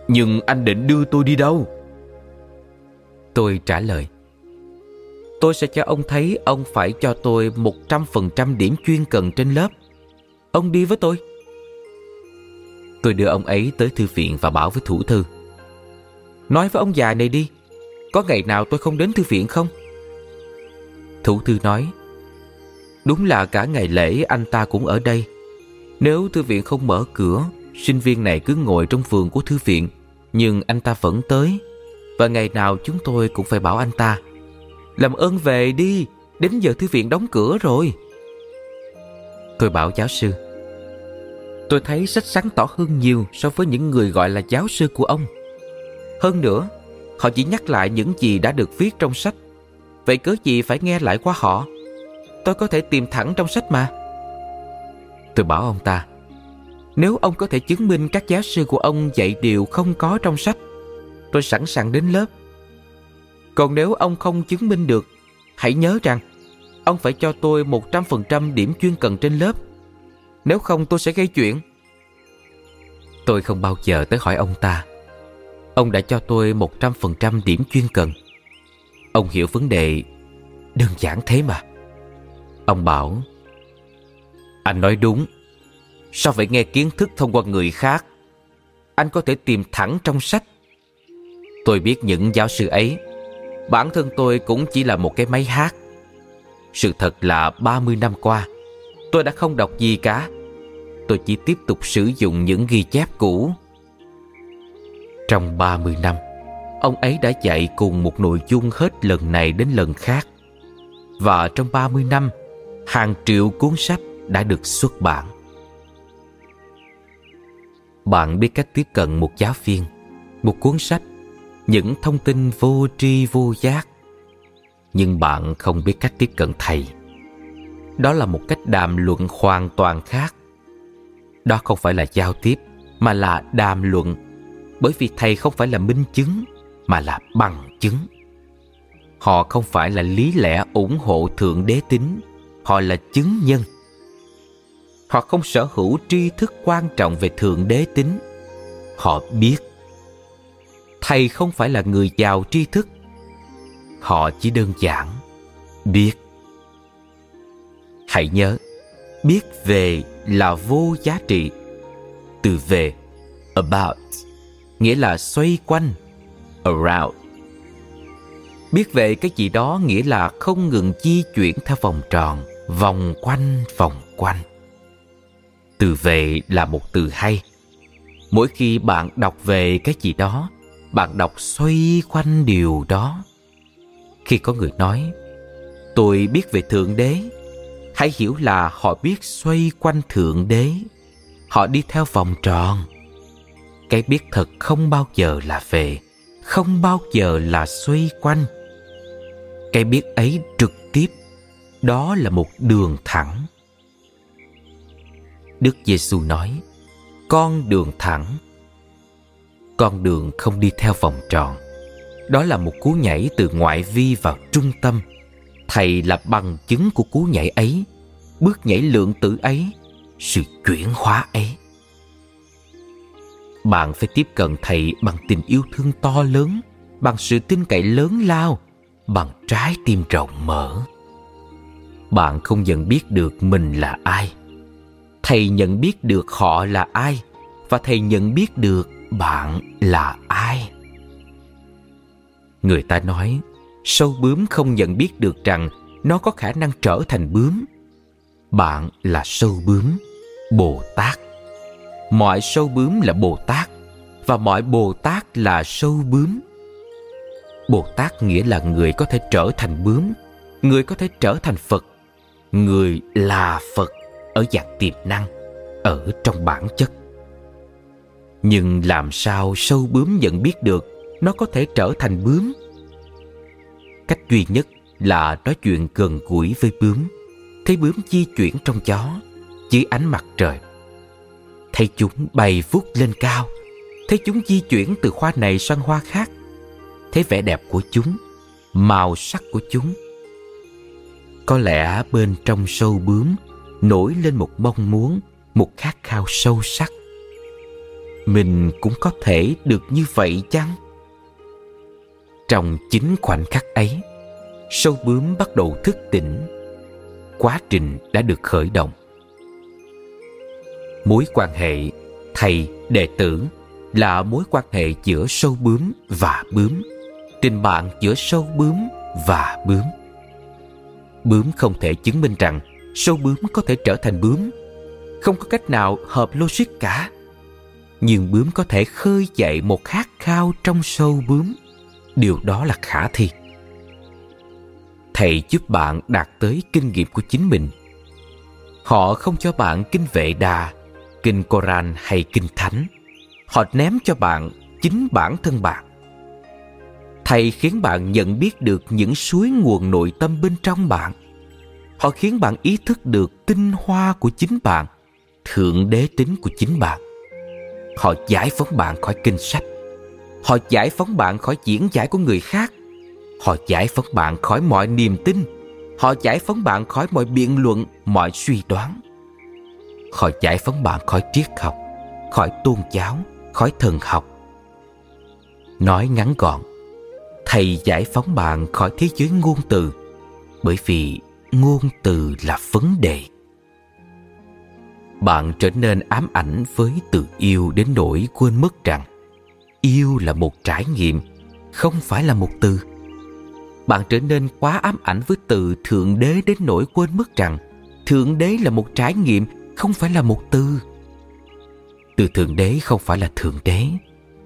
nhưng anh định đưa tôi đi đâu? Tôi trả lời, tôi sẽ cho ông thấy ông phải cho tôi 100% điểm chuyên cần trên lớp. Ông đi với tôi. Tôi đưa ông ấy tới thư viện và bảo với thủ thư. Nói với ông già này đi, có ngày nào tôi không đến thư viện không? Thủ thư nói, đúng là cả ngày lễ anh ta cũng ở đây. Nếu thư viện không mở cửa, sinh viên này cứ ngồi trong vườn của thư viện, nhưng anh ta vẫn tới. Và ngày nào chúng tôi cũng phải bảo anh ta làm ơn về đi Đến giờ thư viện đóng cửa rồi. Tôi bảo giáo sư. Tôi thấy sách sáng tỏ hơn nhiều So với những người gọi là giáo sư của ông. Hơn nữa Họ chỉ nhắc lại những gì đã được viết trong sách. Vậy cớ gì phải nghe lại qua họ? Tôi có thể tìm thẳng trong sách mà Tôi bảo ông ta Nếu ông có thể chứng minh các giáo sư của ông dạy điều không có trong sách Tôi sẵn sàng đến lớp còn nếu ông không chứng minh được, hãy nhớ rằng ông phải cho tôi 100% điểm chuyên cần trên lớp. Nếu không tôi sẽ gây chuyện. Tôi không bao giờ tới hỏi ông ta. Ông đã cho tôi 100% điểm chuyên cần. Ông hiểu vấn đề đơn giản thế mà. Ông bảo, Anh nói đúng. Sao phải nghe kiến thức thông qua người khác? Anh có thể tìm thẳng trong sách. Tôi biết những giáo sư ấy Bản thân tôi cũng chỉ là một cái máy hát Sự thật là 30 năm qua, Tôi đã không đọc gì cả Tôi chỉ tiếp tục sử dụng những ghi chép cũ Trong 30 năm, Ông ấy đã dạy cùng một nội dung hết lần này đến lần khác Và trong 30 năm Hàng triệu cuốn sách đã được xuất bản. Bạn biết cách tiếp cận một giáo viên, Một cuốn sách, những thông tin vô tri vô giác. Nhưng bạn không biết cách tiếp cận thầy. Đó là một cách đàm luận hoàn toàn khác. Đó không phải là giao tiếp, mà là đàm luận. Bởi vì thầy không phải là minh chứng, mà là bằng chứng. Họ không phải là lý lẽ ủng hộ thượng đế tính họ là chứng nhân. Họ không sở hữu tri thức quan trọng về thượng đế tính. Họ biết, thầy không phải là người giàu tri thức. Họ chỉ đơn giản biết. Hãy nhớ, biết về là vô giá trị. Từ về, about, nghĩa là xoay quanh, around. Biết về cái gì đó nghĩa là không ngừng di chuyển theo vòng tròn vòng quanh vòng quanh. Từ về là một từ hay. Mỗi khi bạn đọc về cái gì đó, bạn đọc xoay quanh điều đó. Khi có người nói, tôi biết về thượng đế. Hãy hiểu là họ biết xoay quanh thượng đế. Họ đi theo vòng tròn. Cái biết thật không bao giờ là về, không bao giờ là xoay quanh. Cái biết ấy trực đó là một đường thẳng. Đức giêsu nói, con đường thẳng. Con đường không đi theo vòng tròn. Đó là một cú nhảy từ ngoại vi vào trung tâm. Thầy là bằng chứng của cú nhảy ấy, bước nhảy lượng tử ấy, sự chuyển hóa ấy. Bạn phải tiếp cận thầy bằng tình yêu thương to lớn, bằng sự tin cậy lớn lao, bằng trái tim rộng mở bạn không nhận biết được mình là ai. Thầy nhận biết được họ là ai và thầy nhận biết được bạn là ai. Người ta nói, sâu bướm không nhận biết được rằng nó có khả năng trở thành bướm. Bạn là sâu bướm, bồ tát. Mọi sâu bướm là bồ tát và mọi bồ tát là sâu bướm. Bồ tát nghĩa là người có thể trở thành bướm, người có thể trở thành phật người là phật ở dạng tiềm năng, ở trong bản chất. Nhưng làm sao sâu bướm nhận biết được, nó có thể trở thành bướm? Cách duy nhất là nói chuyện gần gũi với bướm. Thấy bướm di chuyển trong gió, dưới ánh mặt trời. Thấy chúng bay vút lên cao. Thấy chúng di chuyển từ hoa này sang hoa khác. Thấy vẻ đẹp của chúng, màu sắc của chúng có lẽ bên trong sâu bướm, nổi lên một mong muốn, một khát khao sâu sắc. Mình cũng có thể được như vậy chăng? Trong chính khoảnh khắc ấy, sâu bướm bắt đầu thức tỉnh. Quá trình đã được khởi động. Mối quan hệ thầy, đệ tử là mối quan hệ giữa sâu bướm và bướm. Tình bạn giữa sâu bướm và bướm bướm không thể chứng minh rằng sâu bướm có thể trở thành bướm. Không có cách nào hợp logic cả. Nhưng bướm có thể khơi dậy một khát khao trong sâu bướm. Điều đó là khả thi. Thầy giúp bạn đạt tới kinh nghiệm của chính mình. Họ không cho bạn kinh vệ đà, kinh koran hay kinh thánh. Họ ném cho bạn chính bản thân bạn thầy khiến bạn nhận biết được những suối nguồn nội tâm bên trong bạn. Họ khiến bạn ý thức được tinh hoa của chính bạn, thượng đế tính của chính bạn. Họ giải phóng bạn khỏi kinh sách. Họ giải phóng bạn khỏi diễn giải của người khác. Họ giải phóng bạn khỏi mọi niềm tin. Họ giải phóng bạn khỏi mọi biện luận, mọi suy đoán. Họ giải phóng bạn khỏi triết học, khỏi tôn giáo, khỏi thần học. Nói ngắn gọn thầy giải phóng bạn khỏi thế giới ngôn từ, bởi vì ngôn từ là vấn đề. Bạn trở nên ám ảnh với từ yêu đến nỗi quên mất rằng yêu là một trải nghiệm, không phải là một từ. Bạn trở nên quá ám ảnh với từ thượng đế đến nỗi quên mất rằng thượng đế là một trải nghiệm, không phải là một từ. Từ thượng đế không phải là thượng đế,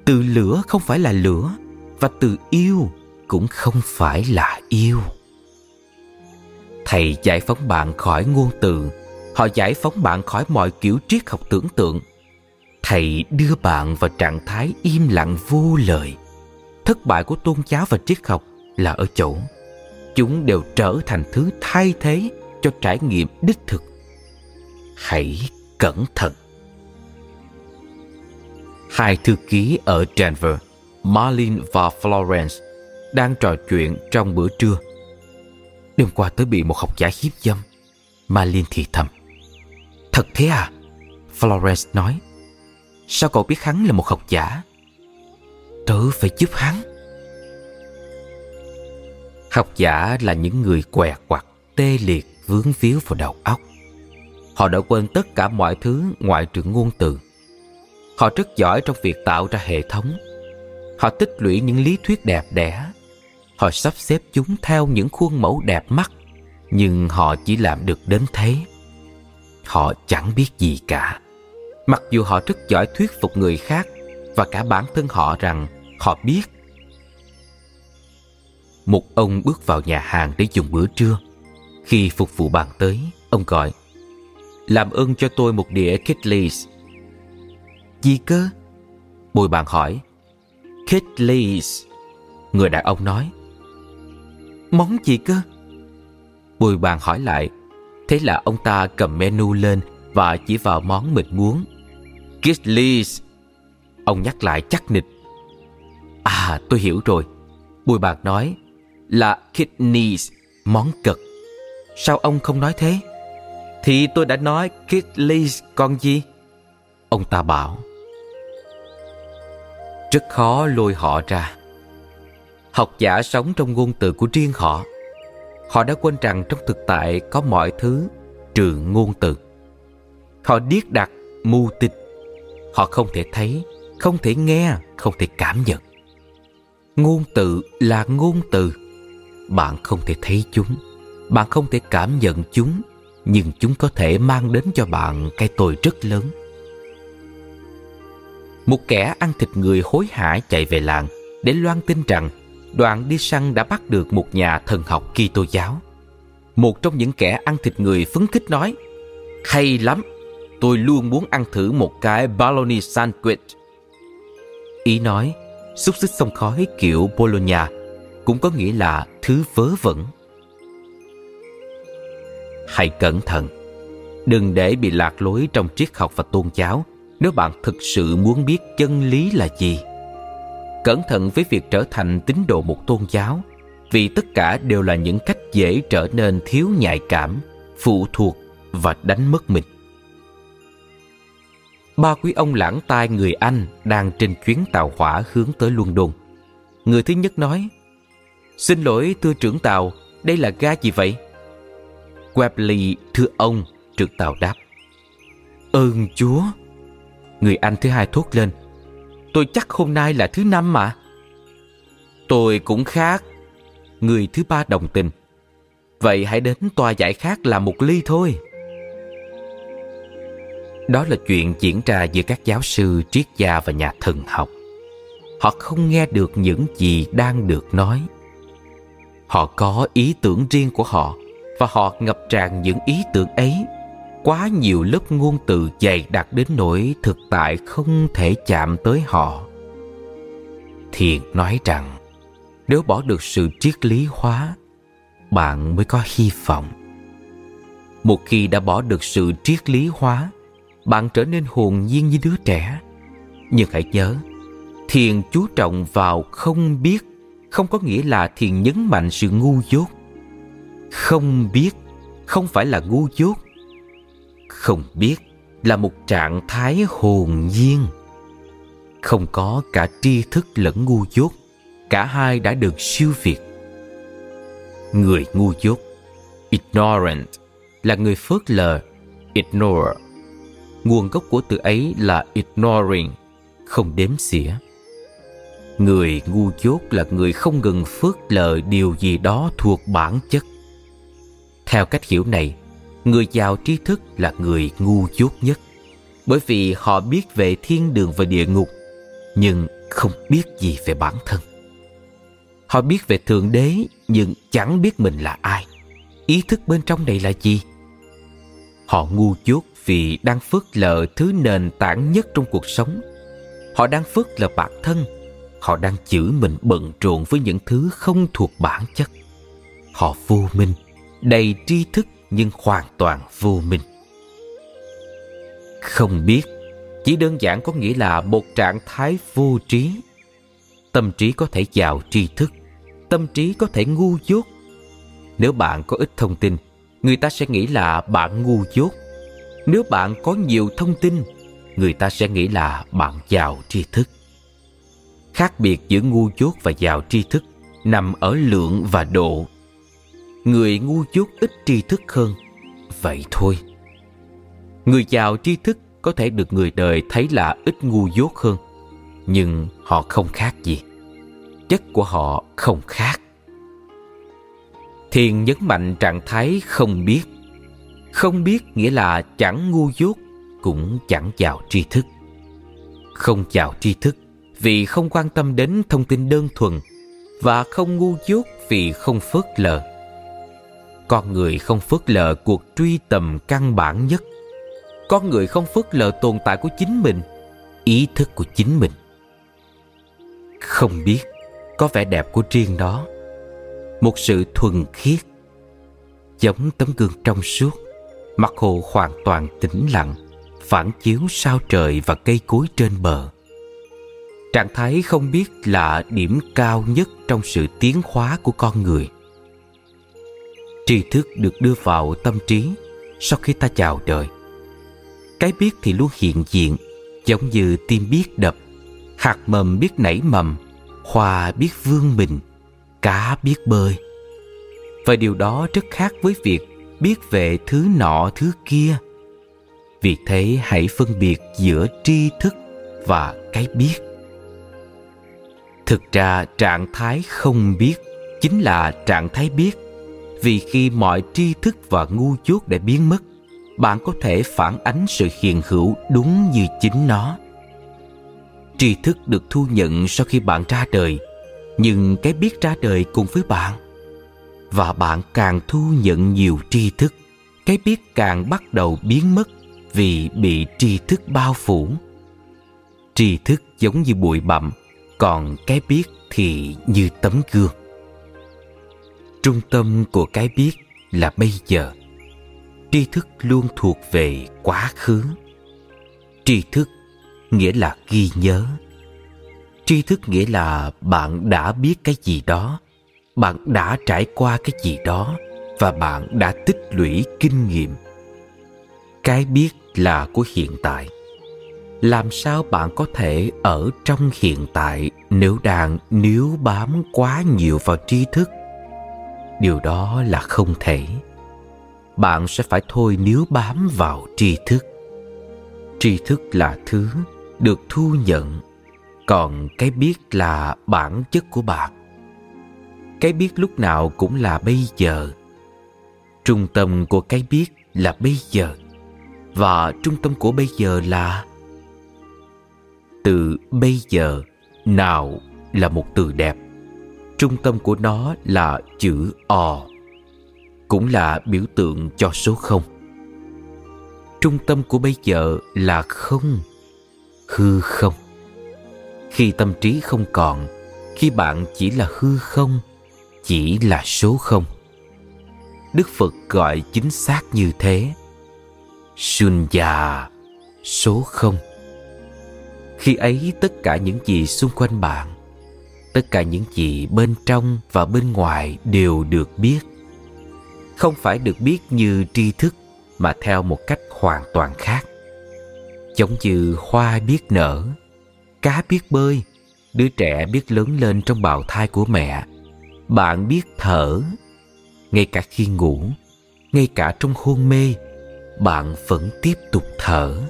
từ lửa không phải là lửa và từ yêu cũng không phải là yêu. Thầy giải phóng bạn khỏi ngôn từ. Họ giải phóng bạn khỏi mọi kiểu triết học tưởng tượng. Thầy đưa bạn vào trạng thái im lặng vô lời. Thất bại của tôn giáo và triết học là ở chỗ chúng đều trở thành thứ thay thế cho trải nghiệm đích thực. Hãy cẩn thận. Hai thư ký ở denver marlin và florence đang trò chuyện trong bữa trưa. Đêm qua tớ bị một học giả hiếp dâm. Marlin thì thầm. Thật thế à? Florence nói. Sao cậu biết hắn là một học giả? Tớ phải giúp hắn. Học giả là những người què quặt, tê liệt, vướng víu vào đầu óc. Họ đã quên tất cả mọi thứ ngoại trừ ngôn từ. Họ rất giỏi trong việc tạo ra hệ thống họ tích lũy những lý thuyết đẹp đẽ. Họ sắp xếp chúng theo những khuôn mẫu đẹp mắt, nhưng họ chỉ làm được đến thế. Họ chẳng biết gì cả. Mặc dù họ rất giỏi thuyết phục người khác và cả bản thân họ rằng họ biết. Một ông bước vào nhà hàng để dùng bữa trưa. Khi phục vụ bàn tới, ông gọi, làm ơn cho tôi một đĩa Kitleys. Gì cơ? Bồi bàn hỏi Kitleys người đàn ông nói món gì cơ Bùi bàn hỏi lại thế là ông ta cầm menu lên và chỉ vào món mình muốn Kitleys ông nhắc lại chắc nịch à tôi hiểu rồi bùi bạc nói là kidneys, món cực. Sao ông không nói thế? Thì tôi đã nói kidneys con gì? Ông ta bảo. Rất khó lôi họ ra. Học giả sống trong ngôn từ của riêng họ. Họ đã quên rằng trong thực tại có mọi thứ trừ ngôn từ. Họ điếc đặt, mù tịch. Họ không thể thấy, không thể nghe, không thể cảm nhận. Ngôn từ là ngôn từ. Bạn không thể thấy chúng, bạn không thể cảm nhận chúng, nhưng chúng có thể mang đến cho bạn cái tội rất lớn. Một kẻ ăn thịt người hối hả chạy về làng để loan tin rằng đoàn đi săn đã bắt được một nhà thần học Kitô giáo. Một trong những kẻ ăn thịt người phấn khích nói Hay lắm, tôi luôn muốn ăn thử một cái bologna sandwich. Ý nói, xúc xích sông khói kiểu Bologna cũng có nghĩa là thứ vớ vẩn. Hãy cẩn thận, đừng để bị lạc lối trong triết học và tôn giáo nếu bạn thực sự muốn biết chân lý là gì. Cẩn thận với việc trở thành tín đồ một tôn giáo vì tất cả đều là những cách dễ trở nên thiếu nhạy cảm, phụ thuộc và đánh mất mình. Ba quý ông lãng tai người Anh đang trên chuyến tàu hỏa hướng tới Luân Đôn. Người thứ nhất nói, Xin lỗi thưa trưởng tàu, đây là ga gì vậy? Webley thưa ông, trưởng tàu đáp. Ơn Chúa! Người Anh thứ hai thốt lên, Tôi chắc hôm nay là thứ năm mà. Tôi cũng khác. Người thứ ba đồng tình. Vậy hãy đến tòa giải khác làm một ly thôi. Đó là chuyện diễn ra giữa các giáo sư, triết gia và nhà thần học. Họ không nghe được những gì đang được nói. Họ có ý tưởng riêng của họ và họ ngập tràn những ý tưởng ấy quá nhiều lớp ngôn từ dày đặc đến nỗi thực tại không thể chạm tới họ. Thiền nói rằng, nếu bỏ được sự triết lý hóa, bạn mới có hy vọng. Một khi đã bỏ được sự triết lý hóa, bạn trở nên hồn nhiên như đứa trẻ. Nhưng hãy nhớ, thiền chú trọng vào không biết, không có nghĩa là thiền nhấn mạnh sự ngu dốt. Không biết không phải là ngu dốt không biết là một trạng thái hồn nhiên. Không có cả tri thức lẫn ngu dốt, cả hai đã được siêu việt. Người ngu dốt, ignorant, là người phớt lờ, ignore. Nguồn gốc của từ ấy là ignoring, không đếm xỉa. Người ngu dốt là người không ngừng phớt lờ điều gì đó thuộc bản chất. Theo cách hiểu này người giàu trí thức là người ngu dốt nhất. Bởi vì họ biết về thiên đường và địa ngục, nhưng không biết gì về bản thân. Họ biết về thượng đế, nhưng chẳng biết mình là ai. Ý thức bên trong này là gì? Họ ngu dốt vì đang phớt lờ thứ nền tảng nhất trong cuộc sống. Họ đang phớt lờ bản thân. Họ đang chữ mình bận rộn với những thứ không thuộc bản chất. Họ vô minh, đầy tri thức nhưng hoàn toàn vô minh. Không biết, chỉ đơn giản có nghĩa là một trạng thái vô trí. Tâm trí có thể giàu tri thức, tâm trí có thể ngu dốt. Nếu bạn có ít thông tin, người ta sẽ nghĩ là bạn ngu dốt. Nếu bạn có nhiều thông tin, người ta sẽ nghĩ là bạn giàu tri thức. Khác biệt giữa ngu dốt và giàu tri thức nằm ở lượng và độ người ngu dốt ít tri thức hơn. Vậy thôi. Người giàu tri thức có thể được người đời thấy là ít ngu dốt hơn, nhưng họ không khác gì. Chất của họ không khác. Thiền nhấn mạnh trạng thái không biết. Không biết nghĩa là chẳng ngu dốt, cũng chẳng giàu tri thức. Không giàu tri thức vì không quan tâm đến thông tin đơn thuần và không ngu dốt vì không phớt lờ con người không phớt lờ cuộc truy tầm căn bản nhất. Con người không phớt lờ tồn tại của chính mình, ý thức của chính mình. Không biết có vẻ đẹp của riêng đó một sự thuần khiết, giống tấm gương trong suốt. Mặt hồ hoàn toàn tĩnh lặng, phản chiếu sao trời và cây cối trên bờ. Trạng thái không biết là điểm cao nhất trong sự tiến hóa của con người tri thức được đưa vào tâm trí sau khi ta chào đời. Cái biết thì luôn hiện diện, giống như tim biết đập, hạt mầm biết nảy mầm, hoa biết vương mình, cá biết bơi. Và điều đó rất khác với việc biết về thứ nọ, thứ kia. Vì thế hãy phân biệt giữa tri thức và cái biết. Thực ra trạng thái không biết chính là trạng thái biết vì khi mọi tri thức và ngu dốt đã biến mất, bạn có thể phản ánh sự hiện hữu đúng như chính nó. Tri thức được thu nhận sau khi bạn ra đời, nhưng cái biết ra đời cùng với bạn. Và bạn càng thu nhận nhiều tri thức, cái biết càng bắt đầu biến mất vì bị tri thức bao phủ. Tri thức giống như bụi bặm, còn cái biết thì như tấm gương trung tâm của cái biết là bây giờ. Tri thức luôn thuộc về quá khứ. Tri thức nghĩa là ghi nhớ. Tri thức nghĩa là bạn đã biết cái gì đó, bạn đã trải qua cái gì đó và bạn đã tích lũy kinh nghiệm. Cái biết là của hiện tại. Làm sao bạn có thể ở trong hiện tại nếu đang níu bám quá nhiều vào tri thức? Điều đó là không thể. Bạn sẽ phải thôi níu bám vào tri thức. Tri thức là thứ được thu nhận. Còn cái biết là bản chất của bạn. Cái biết lúc nào cũng là bây giờ. Trung tâm của cái biết là bây giờ. Và trung tâm của bây giờ là từ bây giờ. Nào là một từ đẹp trung tâm của nó là chữ o, cũng là biểu tượng cho số không. Trung tâm của bây giờ là không, hư không. Khi tâm trí không còn, khi bạn chỉ là hư không, chỉ là số không. Đức phật gọi chính xác như thế, sunya, số không. Khi ấy tất cả những gì xung quanh bạn tất cả những gì bên trong và bên ngoài đều được biết. Không phải được biết như tri thức, mà theo một cách hoàn toàn khác. Giống như hoa biết nở, cá biết bơi, đứa trẻ biết lớn lên trong bào thai của mẹ. Bạn biết thở, ngay cả khi ngủ, ngay cả trong hôn mê, bạn vẫn tiếp tục thở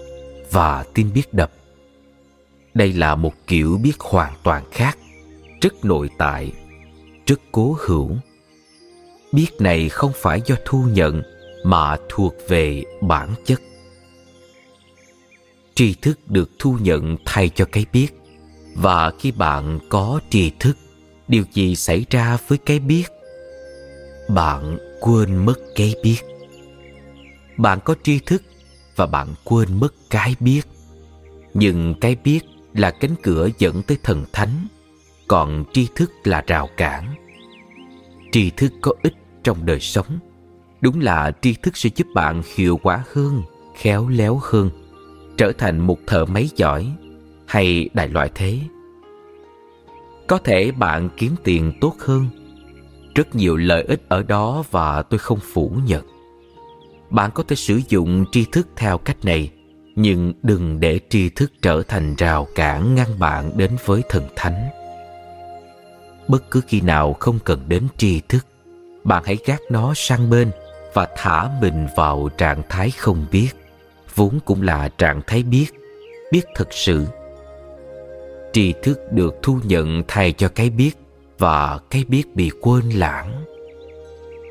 và tim biết đập. Đây là một kiểu biết hoàn toàn khác rất nội tại, rất cố hữu. Biết này không phải do thu nhận, mà thuộc về bản chất. Tri thức được thu nhận thay cho cái biết, và khi bạn có tri thức, điều gì xảy ra với cái biết? Bạn quên mất cái biết. Bạn có tri thức và bạn quên mất cái biết. Nhưng cái biết là cánh cửa dẫn tới thần thánh còn tri thức là rào cản. Tri thức có ích trong đời sống. Đúng là tri thức sẽ giúp bạn hiệu quả hơn, khéo léo hơn, trở thành một thợ máy giỏi hay đại loại thế. Có thể bạn kiếm tiền tốt hơn. Rất nhiều lợi ích ở đó và tôi không phủ nhận. Bạn có thể sử dụng tri thức theo cách này, nhưng đừng để tri thức trở thành rào cản ngăn bạn đến với thần thánh bất cứ khi nào không cần đến tri thức, bạn hãy gác nó sang bên và thả mình vào trạng thái không biết. Vốn cũng là trạng thái biết biết thực sự. Tri thức được thu nhận thay cho cái biết và cái biết bị quên lãng.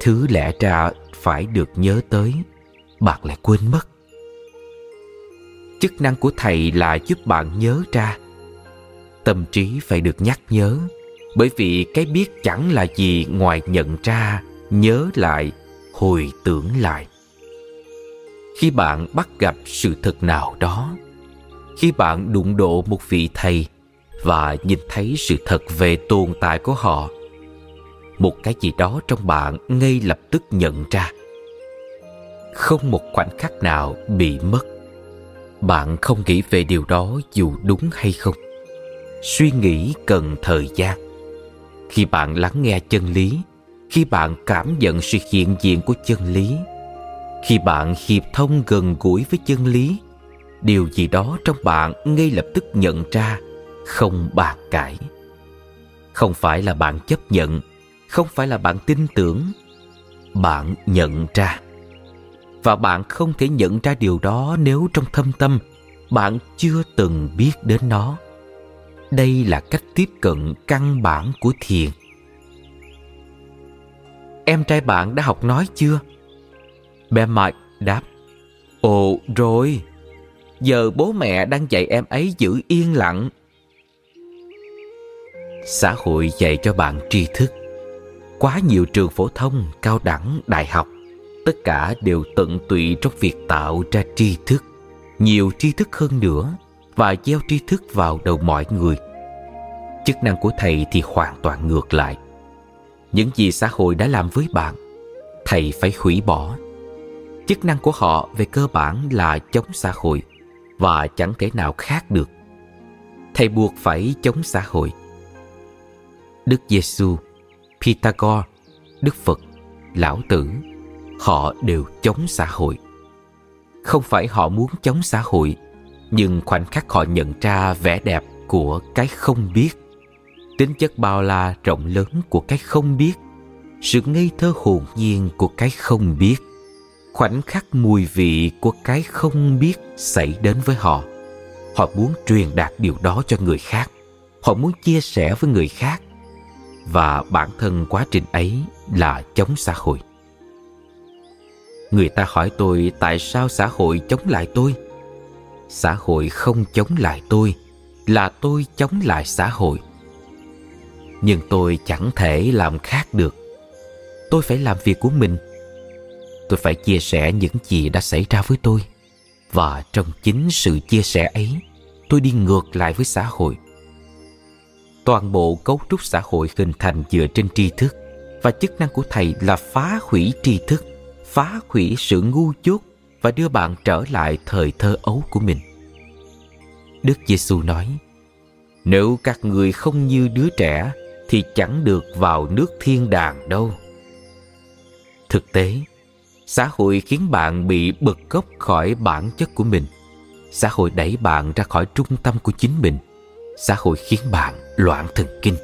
Thứ lẽ ra phải được nhớ tới, bạn lại quên mất. Chức năng của thầy là giúp bạn nhớ ra. Tâm trí phải được nhắc nhớ bởi vì cái biết chẳng là gì ngoài nhận ra, nhớ lại, hồi tưởng lại. Khi bạn bắt gặp sự thật nào đó, khi bạn đụng độ một vị thầy và nhìn thấy sự thật về tồn tại của họ, một cái gì đó trong bạn ngay lập tức nhận ra. Không một khoảnh khắc nào bị mất. Bạn không nghĩ về điều đó dù đúng hay không. Suy nghĩ cần thời gian khi bạn lắng nghe chân lý, khi bạn cảm nhận sự hiện diện của chân lý, khi bạn hiệp thông gần gũi với chân lý, điều gì đó trong bạn ngay lập tức nhận ra không bàn cãi không phải là bạn chấp nhận, không phải là bạn tin tưởng, bạn nhận ra. Và bạn không thể nhận ra điều đó nếu trong thâm tâm bạn chưa từng biết đến nó đây là cách tiếp cận căn bản của thiền. Em trai bạn đã học nói chưa? Bé mike đáp, ồ, rồi. Giờ bố mẹ đang dạy em ấy giữ yên lặng. Xã hội dạy cho bạn tri thức. Quá nhiều trường phổ thông, cao đẳng, đại học, tất cả đều tận tụy trong việc tạo ra tri thức. Nhiều tri thức hơn nữa và gieo tri thức vào đầu mọi người chức năng của thầy thì hoàn toàn ngược lại. Những gì xã hội đã làm với bạn, thầy phải hủy bỏ. Chức năng của họ về cơ bản là chống xã hội và chẳng thể nào khác được. Thầy buộc phải chống xã hội. Đức giêsu pythagore, đức phật, lão tử, họ đều chống xã hội. Không phải họ muốn chống xã hội, nhưng khoảnh khắc họ nhận ra vẻ đẹp của cái không biết tính chất bao la rộng lớn của cái không biết, sự ngây thơ hồn nhiên của cái không biết, khoảnh khắc mùi vị của cái không biết xảy đến với họ. Họ muốn truyền đạt điều đó cho người khác, họ muốn chia sẻ với người khác, và bản thân quá trình ấy là chống xã hội. Người ta hỏi tôi, tại sao xã hội chống lại tôi? Xã hội không chống lại tôi, là tôi chống lại xã hội nhưng tôi chẳng thể làm khác được. Tôi phải làm việc của mình. Tôi phải chia sẻ những gì đã xảy ra với tôi. Và trong chính sự chia sẻ ấy, tôi đi ngược lại với xã hội. Toàn bộ cấu trúc xã hội hình thành dựa trên tri thức. Và chức năng của thầy là phá hủy tri thức, phá hủy sự ngu dốt và đưa bạn trở lại thời thơ ấu của mình. Đức giêsu nói, nếu các người không như đứa trẻ thì chẳng được vào nước thiên đàng đâu. Thực tế, xã hội khiến bạn bị bật gốc khỏi bản chất của mình. Xã hội đẩy bạn ra khỏi trung tâm của chính mình. Xã hội khiến bạn loạn thần kinh.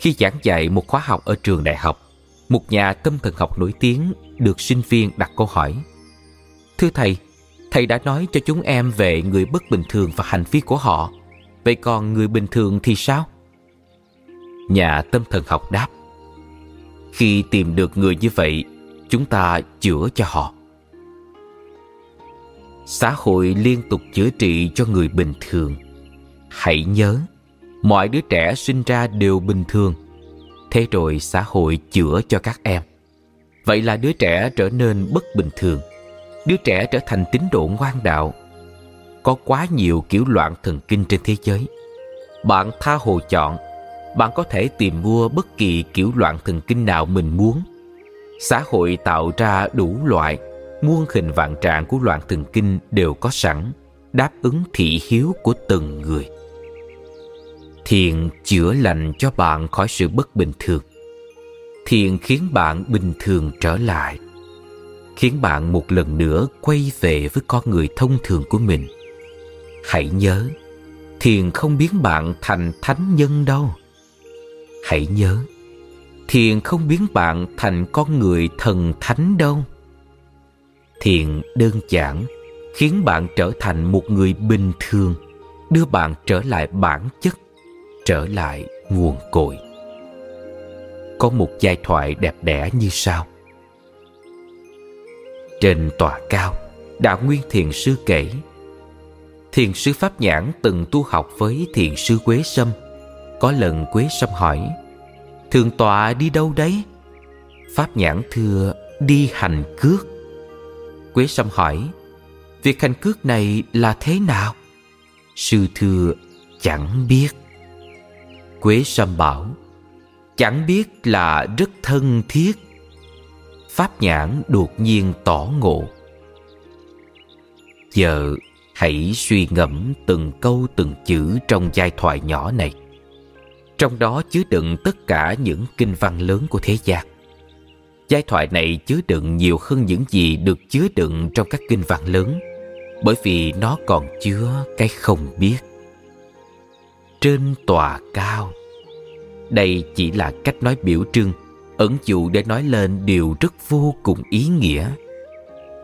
Khi giảng dạy một khóa học ở trường đại học, một nhà tâm thần học nổi tiếng được sinh viên đặt câu hỏi, thưa thầy thầy đã nói cho chúng em về người bất bình thường và hành vi của họ vậy còn người bình thường thì sao? Nhà tâm thần học đáp, khi tìm được người như vậy, chúng ta chữa cho họ. Xã hội liên tục chữa trị cho người bình thường. Hãy nhớ, mọi đứa trẻ sinh ra đều bình thường. Thế rồi xã hội chữa cho các em. Vậy là đứa trẻ trở nên bất bình thường. Đứa trẻ trở thành tín đồ ngoan đạo có quá nhiều kiểu loạn thần kinh trên thế giới. Bạn tha hồ chọn, bạn có thể tìm mua bất kỳ kiểu loạn thần kinh nào mình muốn. Xã hội tạo ra đủ loại muôn hình vạn trạng của loạn thần kinh đều có sẵn, đáp ứng thị hiếu của từng người. Thiền chữa lành cho bạn khỏi sự bất bình thường. Thiền khiến bạn bình thường trở lại, khiến bạn một lần nữa quay về với con người thông thường của mình hãy nhớ, thiền không biến bạn thành thánh nhân đâu. Hãy nhớ, thiền không biến bạn thành con người thần thánh đâu. Thiền đơn giản, khiến bạn trở thành một người bình thường, đưa bạn trở lại bản chất, trở lại nguồn cội. Có một giai thoại đẹp đẽ như sau. Trên tòa cao, đạo nguyên thiền sư kể thiền sư pháp nhãn từng tu học với thiền sư quế sâm. Có lần quế sâm hỏi, thường tọa đi đâu đấy? Pháp nhãn thưa, đi hành cước. Quế sâm hỏi, việc hành cước này là thế nào? Sư thưa chẳng biết. Quế sâm bảo, chẳng biết là rất thân thiết. Pháp nhãn đột nhiên tỏ ngộ, giờ hãy suy ngẫm từng câu từng chữ trong giai thoại nhỏ này trong đó chứa đựng tất cả những kinh văn lớn của thế gian giai thoại này chứa đựng nhiều hơn những gì được chứa đựng trong các kinh văn lớn, bởi vì nó còn chứa cái không biết trên tòa cao, đây chỉ là cách nói biểu trưng, ẩn dụ để nói lên điều rất vô cùng ý nghĩa.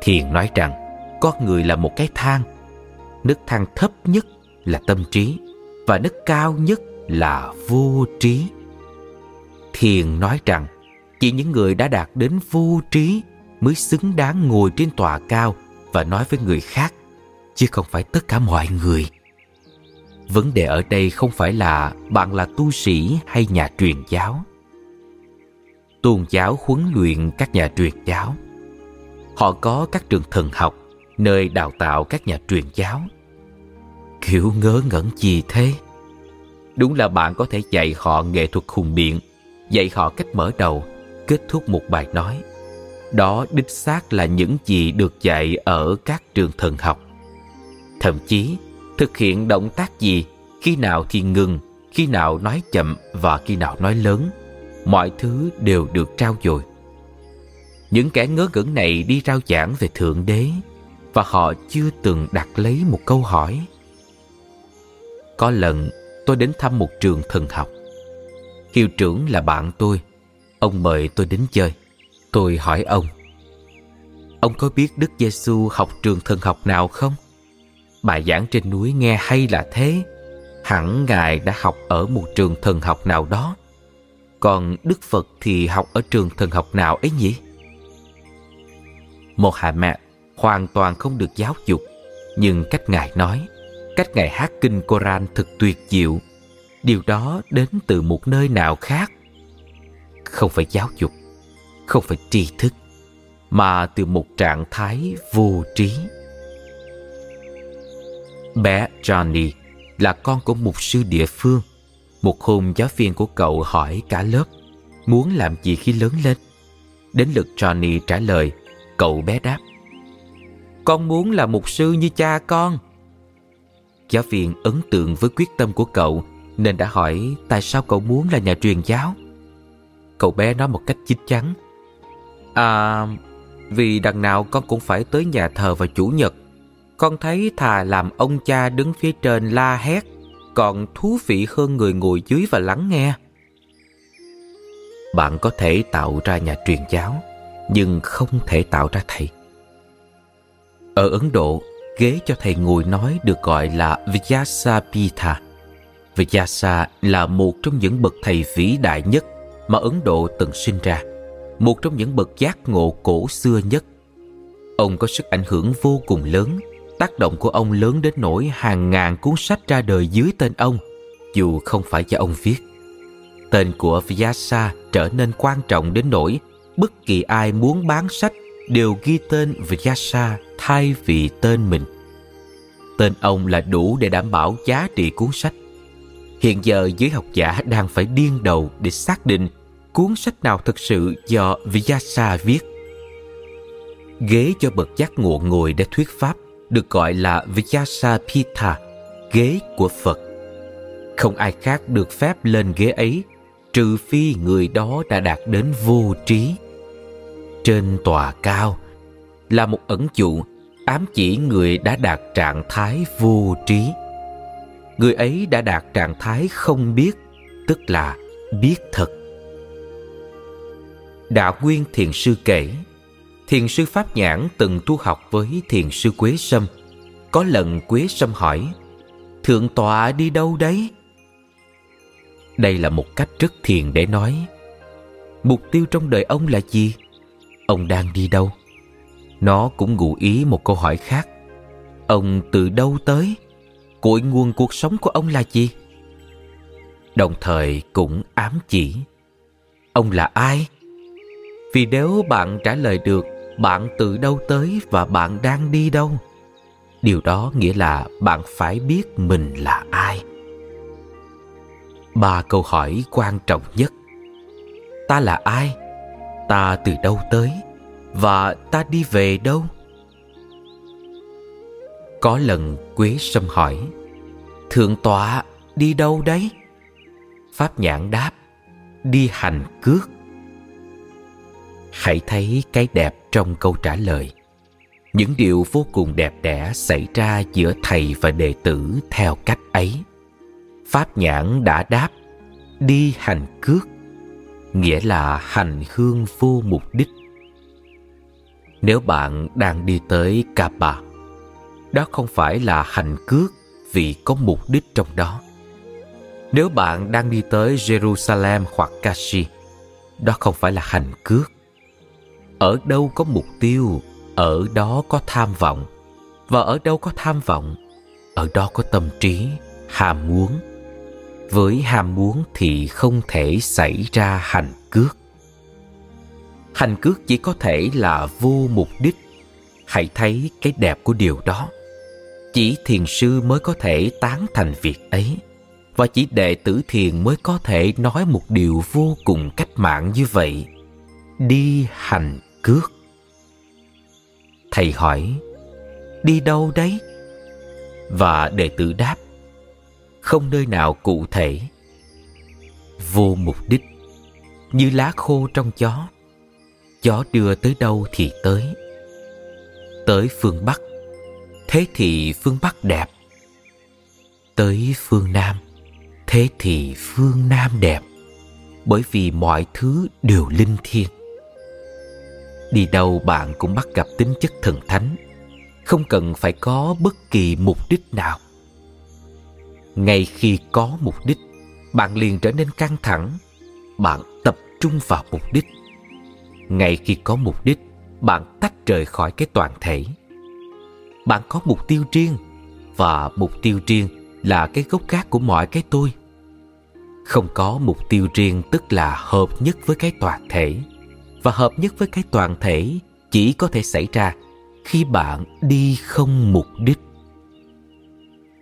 Thiền nói rằng con người là một cái thang nước thang thấp nhất là tâm trí và nước cao nhất là vô trí. Thiền nói rằng chỉ những người đã đạt đến vô trí mới xứng đáng ngồi trên tòa cao và nói với người khác, chứ không phải tất cả mọi người. Vấn đề ở đây không phải là bạn là tu sĩ hay nhà truyền giáo. Tôn giáo huấn luyện các nhà truyền giáo. Họ có các trường thần học nơi đào tạo các nhà truyền giáo. Kiểu ngớ ngẩn gì thế? Đúng là bạn có thể dạy họ nghệ thuật hùng biện, dạy họ cách mở đầu, kết thúc một bài nói. Đó đích xác là những gì được dạy ở các trường thần học. Thậm chí, thực hiện động tác gì, khi nào thì ngừng, khi nào nói chậm và khi nào nói lớn, mọi thứ đều được trao dồi. Những kẻ ngớ ngẩn này đi rao giảng về Thượng Đế và họ chưa từng đặt lấy một câu hỏi. Có lần tôi đến thăm một trường thần học. Hiệu trưởng là bạn tôi. Ông mời tôi đến chơi. Tôi hỏi ông. Ông có biết Đức Giêsu học trường thần học nào không? Bài giảng trên núi nghe hay là thế. Hẳn Ngài đã học ở một trường thần học nào đó. Còn Đức Phật thì học ở trường thần học nào ấy nhỉ? Một hạ mẹ hoàn toàn không được giáo dục. Nhưng cách Ngài nói, cách Ngài hát kinh Koran thật tuyệt diệu. Điều đó đến từ một nơi nào khác. Không phải giáo dục, không phải tri thức, mà từ một trạng thái vô trí. Bé Johnny là con của mục sư địa phương. Một hôm giáo viên của cậu hỏi cả lớp muốn làm gì khi lớn lên. Đến lượt Johnny trả lời, cậu bé đáp con muốn là mục sư như cha con. Giáo viên ấn tượng với quyết tâm của cậu nên đã hỏi tại sao cậu muốn là nhà truyền giáo. Cậu bé nói một cách chính chắn. À, vì đằng nào con cũng phải tới nhà thờ vào chủ nhật. Con thấy thà làm ông cha đứng phía trên la hét còn thú vị hơn người ngồi dưới và lắng nghe. Bạn có thể tạo ra nhà truyền giáo nhưng không thể tạo ra thầy. Ở Ấn Độ, ghế cho thầy ngồi nói được gọi là Vyasa Pitha. Vyasa là một trong những bậc thầy vĩ đại nhất mà Ấn Độ từng sinh ra, một trong những bậc giác ngộ cổ xưa nhất. Ông có sức ảnh hưởng vô cùng lớn, tác động của ông lớn đến nỗi hàng ngàn cuốn sách ra đời dưới tên ông, dù không phải do ông viết. Tên của Vyasa trở nên quan trọng đến nỗi bất kỳ ai muốn bán sách đều ghi tên Vyasa thay vì tên mình. Tên ông là đủ để đảm bảo giá trị cuốn sách. Hiện giờ giới học giả đang phải điên đầu để xác định cuốn sách nào thực sự do Vyasa viết. Ghế cho bậc giác ngộ ngồi để thuyết pháp được gọi là Vyasa Pitha, ghế của Phật. Không ai khác được phép lên ghế ấy trừ phi người đó đã đạt đến vô trí. Trên tòa cao, là một ẩn dụ ám chỉ người đã đạt trạng thái vô trí. Người ấy đã đạt trạng thái không biết, tức là biết thật. Đạo nguyên thiền sư kể, thiền sư pháp nhãn từng tu học với thiền sư quế sâm. Có lần quế sâm hỏi, thượng tọa đi đâu đấy? Đây là một cách rất thiền để nói. Mục tiêu trong đời ông là gì? Ông đang đi đâu nó cũng ngụ ý một câu hỏi khác. Ông từ đâu tới? Cội nguồn cuộc sống của ông là gì? Đồng thời cũng ám chỉ. Ông là ai? Vì nếu bạn trả lời được bạn từ đâu tới và bạn đang đi đâu, điều đó nghĩa là bạn phải biết mình là ai. Ba câu hỏi quan trọng nhất. Ta là ai? Ta từ đâu tới? và ta đi về đâu? Có lần quế sâm hỏi, thượng tọa đi đâu đấy? Pháp nhãn đáp, đi hành cước. Hãy thấy cái đẹp trong câu trả lời. Những điều vô cùng đẹp đẽ xảy ra giữa thầy và đệ tử theo cách ấy. Pháp nhãn đã đáp, đi hành cước nghĩa là hành hương vô mục đích nếu bạn đang đi tới Kappa, đó không phải là hành cước vì có mục đích trong đó. Nếu bạn đang đi tới Jerusalem hoặc Kashi, đó không phải là hành cước. Ở đâu có mục tiêu, ở đó có tham vọng. Và ở đâu có tham vọng, ở đó có tâm trí, ham muốn. Với ham muốn thì không thể xảy ra hành cước. Hành cước chỉ có thể là vô mục đích. Hãy thấy cái đẹp của điều đó. Chỉ thiền sư mới có thể tán thành việc ấy. Và chỉ đệ tử thiền mới có thể nói một điều vô cùng cách mạng như vậy. Đi hành cước. Thầy hỏi, đi đâu đấy? Và đệ tử đáp không nơi nào cụ thể. Vô mục đích, như lá khô trong chó gió đưa tới đâu thì tới. Tới phương bắc, thế thì phương bắc đẹp. Tới phương nam, thế thì phương nam đẹp, bởi vì mọi thứ đều linh thiêng. Đi đâu bạn cũng bắt gặp tính chất thần thánh, không cần phải có bất kỳ mục đích nào ngay khi có mục đích, bạn liền trở nên căng thẳng. Bạn tập trung vào mục đích. Ngay khi có mục đích, bạn tách rời khỏi cái toàn thể. Bạn có mục tiêu riêng, và mục tiêu riêng là cái gốc gác của mọi cái tôi. Không có mục tiêu riêng tức là hợp nhất với cái toàn thể. Và hợp nhất với cái toàn thể chỉ có thể xảy ra khi bạn đi không mục đích.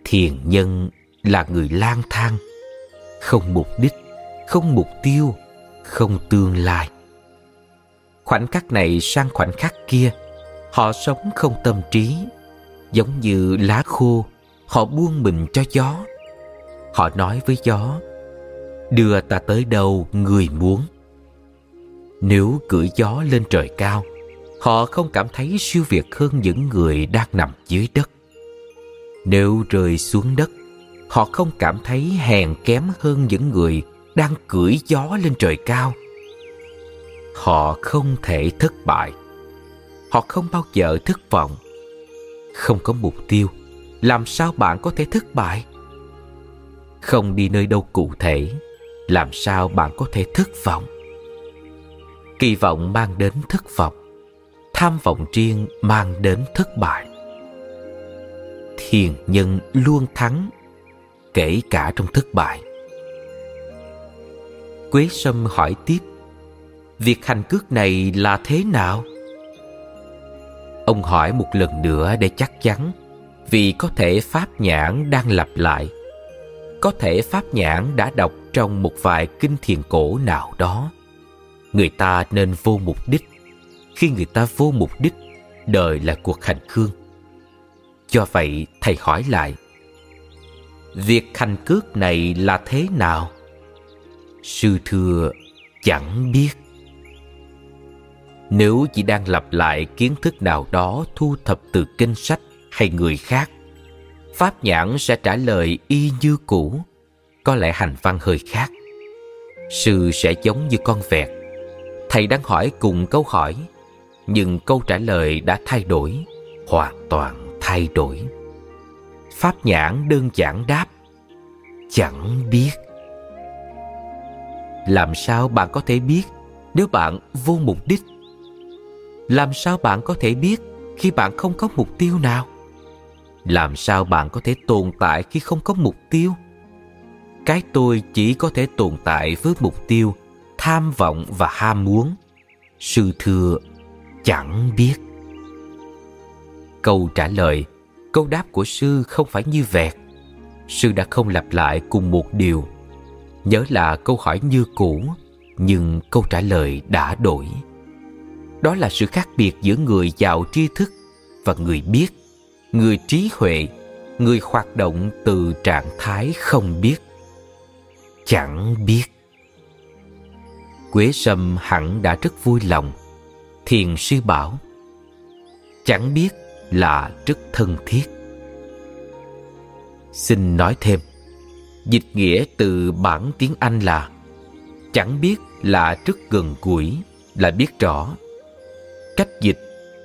Thiền nhân là người lang thang, không mục đích, không mục tiêu, không tương lai. Khoảnh khắc này sang khoảnh khắc kia, họ sống không tâm trí, giống như lá khô, họ buông mình cho gió. Họ nói với gió, đưa ta tới đâu người muốn? Nếu cưỡi gió lên trời cao, họ không cảm thấy siêu việt hơn những người đang nằm dưới đất. Nếu rơi xuống đất họ không cảm thấy hèn kém hơn những người đang cưỡi gió lên trời cao. Họ không thể thất bại. Họ không bao giờ thất vọng. Không có mục tiêu. Làm sao bạn có thể thất bại? Không đi nơi đâu cụ thể. Làm sao bạn có thể thất vọng? Kỳ vọng mang đến thất vọng. Tham vọng riêng mang đến thất bại. Thiền nhân luôn thắng kể cả trong thất bại. Quế sâm hỏi tiếp, việc hành cước này là thế nào? Ông hỏi một lần nữa để chắc chắn, vì có thể pháp nhãn đang lặp lại. Có thể pháp nhãn đã đọc trong một vài kinh thiền cổ nào đó. Người ta nên vô mục đích. Khi người ta vô mục đích, đời là cuộc hành hương do vậy, thầy hỏi lại việc hành cước này là thế nào sư thưa chẳng biết nếu chỉ đang lặp lại kiến thức nào đó thu thập từ kinh sách hay người khác, Pháp nhãn sẽ trả lời y như cũ, có lẽ hành văn hơi khác. Sư sẽ giống như con vẹt. Thầy đang hỏi cùng câu hỏi, nhưng câu trả lời đã thay đổi, hoàn toàn thay đổi. Pháp nhãn đơn giản đáp, chẳng biết. Làm sao bạn có thể biết nếu bạn vô mục đích? Làm sao bạn có thể biết khi bạn không có mục tiêu nào? Làm sao bạn có thể tồn tại khi không có mục tiêu? Cái tôi chỉ có thể tồn tại với mục tiêu tham vọng và ham muốn. Sư thưa chẳng biết. Câu trả lời câu đáp của sư không phải như vẹt. Sư đã không lặp lại cùng một điều. Nhớ là câu hỏi như cũ, nhưng câu trả lời đã đổi. Đó là sự khác biệt giữa người giàu tri thức và người biết. Người trí huệ, người hoạt động từ trạng thái không biết. Chẳng biết. Quế sâm hẳn đã rất vui lòng. Thiền sư bảo, chẳng biết là rất thân thiết. Xin nói thêm, dịch nghĩa từ bản tiếng anh là, chẳng biết là rất gần gũi là biết rõ. Cách dịch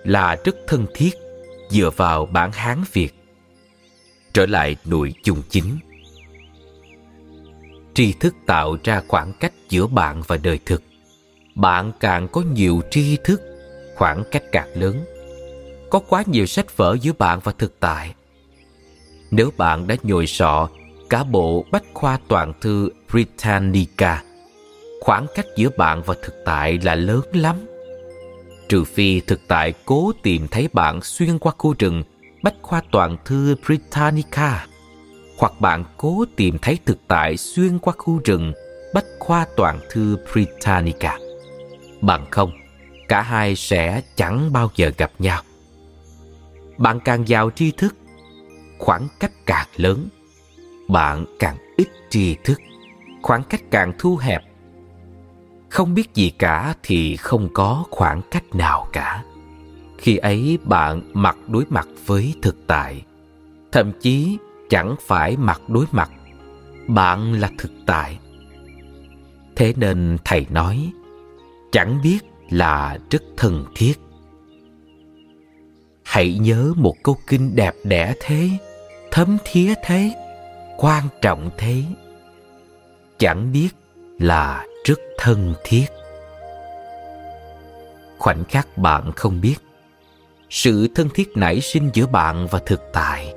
là rất thân thiết dựa vào bản hán việt, trở lại nội dung chính. Tri thức tạo ra khoảng cách giữa bạn và đời thực. Bạn càng có nhiều tri thức, khoảng cách càng lớn có quá nhiều sách vở giữa bạn và thực tại. Nếu bạn đã nhồi sọ cả bộ bách khoa toàn thư britannica, khoảng cách giữa bạn và thực tại là lớn lắm. Trừ phi thực tại cố tìm thấy bạn xuyên qua khu rừng bách khoa toàn thư britannica, hoặc bạn cố tìm thấy thực tại xuyên qua khu rừng bách khoa toàn thư britannica. Bằng không, cả hai sẽ chẳng bao giờ gặp nhau bạn càng giàu tri thức, khoảng cách càng lớn, bạn càng ít tri thức, khoảng cách càng thu hẹp. Không biết gì cả thì không có khoảng cách nào cả. Khi ấy bạn mặt đối mặt với thực tại, thậm chí chẳng phải mặt đối mặt, bạn là thực tại. Thế nên thầy nói, chẳng biết là rất thân thiết hãy nhớ một câu kinh đẹp đẽ thế, thấm thía thế, quan trọng thế. Chẳng biết là rất thân thiết. Khoảnh khắc bạn không biết, sự thân thiết nảy sinh giữa bạn và thực tại.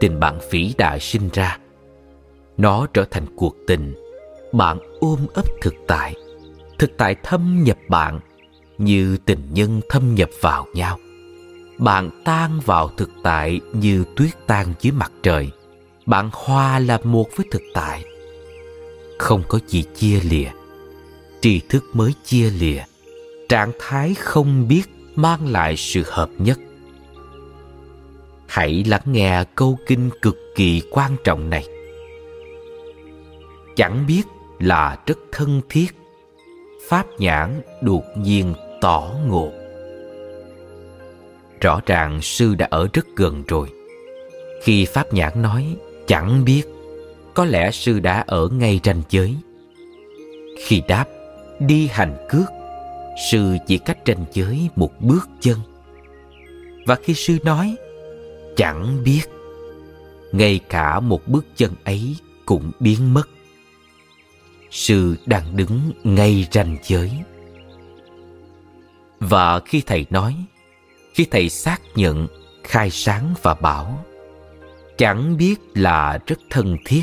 Tình bạn phỉ đại sinh ra, nó trở thành cuộc tình. Bạn ôm ấp thực tại thực tại thâm nhập bạn như tình nhân thâm nhập vào nhau bạn tan vào thực tại như tuyết tan dưới mặt trời. Bạn hòa là một với thực tại. Không có gì chia lìa. Tri thức mới chia lìa. Trạng thái không biết mang lại sự hợp nhất. Hãy lắng nghe câu kinh cực kỳ quan trọng này. Chẳng biết là rất thân thiết. Pháp nhãn đột nhiên tỏ ngộ rõ ràng sư đã ở rất gần rồi. Khi pháp nhãn nói, chẳng biết, có lẽ sư đã ở ngay ranh giới. Khi đáp, đi hành cước, sư chỉ cách ranh giới một bước chân. Và khi sư nói, chẳng biết, ngay cả một bước chân ấy cũng biến mất. Sư đang đứng ngay ranh giới. Và khi thầy nói khi thầy xác nhận, khai sáng và bảo, chẳng biết là rất thân thiết.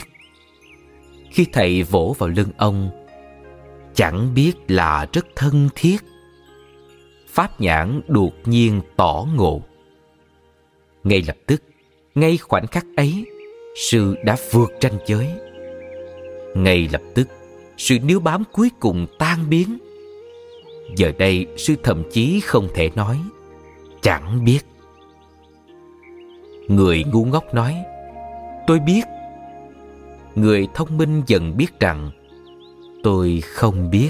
Khi thầy vỗ vào lưng ông, chẳng biết là rất thân thiết. Pháp nhãn đột nhiên tỏ ngộ. Ngay lập tức, ngay khoảnh khắc ấy, sư đã vượt ranh giới. Ngay lập tức, sự níu bám cuối cùng tan biến. Giờ đây, sư thậm chí không thể nói chẳng biết. Người ngu ngốc nói, tôi biết. Người thông minh dần biết rằng, tôi không biết.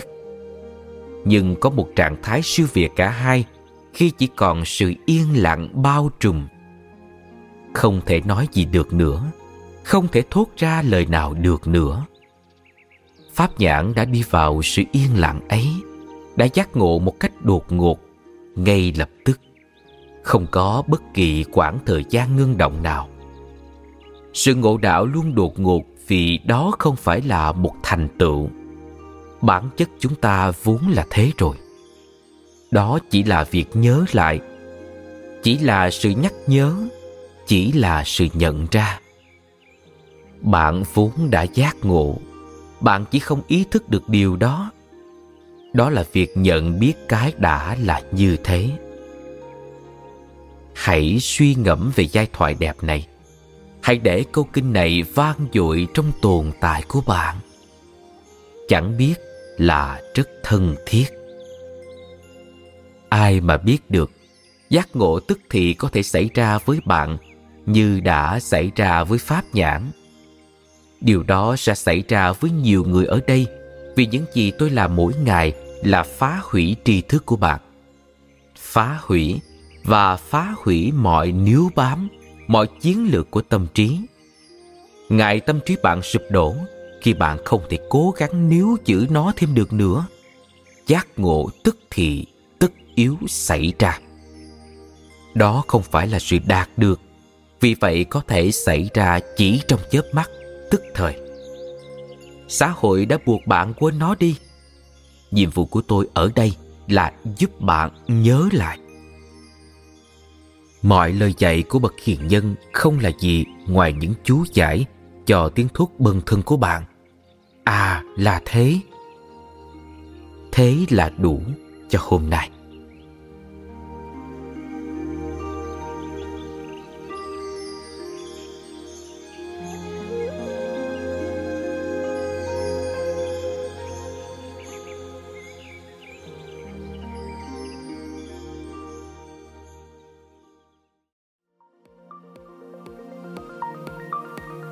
Nhưng có một trạng thái siêu việt cả hai khi chỉ còn sự yên lặng bao trùm. Không thể nói gì được nữa, không thể thốt ra lời nào được nữa. Pháp nhãn đã đi vào sự yên lặng ấy, đã giác ngộ một cách đột ngột ngay lập tức không có bất kỳ quãng thời gian ngưng động nào. Sự ngộ đạo luôn đột ngột vì đó không phải là một thành tựu. Bản chất chúng ta vốn là thế rồi. Đó chỉ là việc nhớ lại, chỉ là sự nhắc nhớ, chỉ là sự nhận ra. Bạn vốn đã giác ngộ, bạn chỉ không ý thức được điều đó. Đó là việc nhận biết cái đã là như thế hãy suy ngẫm về giai thoại đẹp này. Hãy để câu kinh này vang dội trong tồn tại của bạn. Chẳng biết là rất thân thiết. Ai mà biết được, giác ngộ tức thì có thể xảy ra với bạn như đã xảy ra với pháp nhãn. Điều đó sẽ xảy ra với nhiều người ở đây vì những gì tôi làm mỗi ngày là phá hủy tri thức của bạn. Phá hủy và phá hủy mọi níu bám, mọi chiến lược của tâm trí. Ngại tâm trí bạn sụp đổ khi bạn không thể cố gắng níu giữ nó thêm được nữa. Giác ngộ tức thì, tức yếu xảy ra. Đó không phải là sự đạt được, vì vậy có thể xảy ra chỉ trong chớp mắt, tức thời. Xã hội đã buộc bạn quên nó đi. Nhiệm vụ của tôi ở đây là giúp bạn nhớ lại mọi lời dạy của bậc hiền nhân không là gì ngoài những chú giải cho tiếng thuốc bần thân của bạn. À là thế. Thế là đủ cho hôm nay.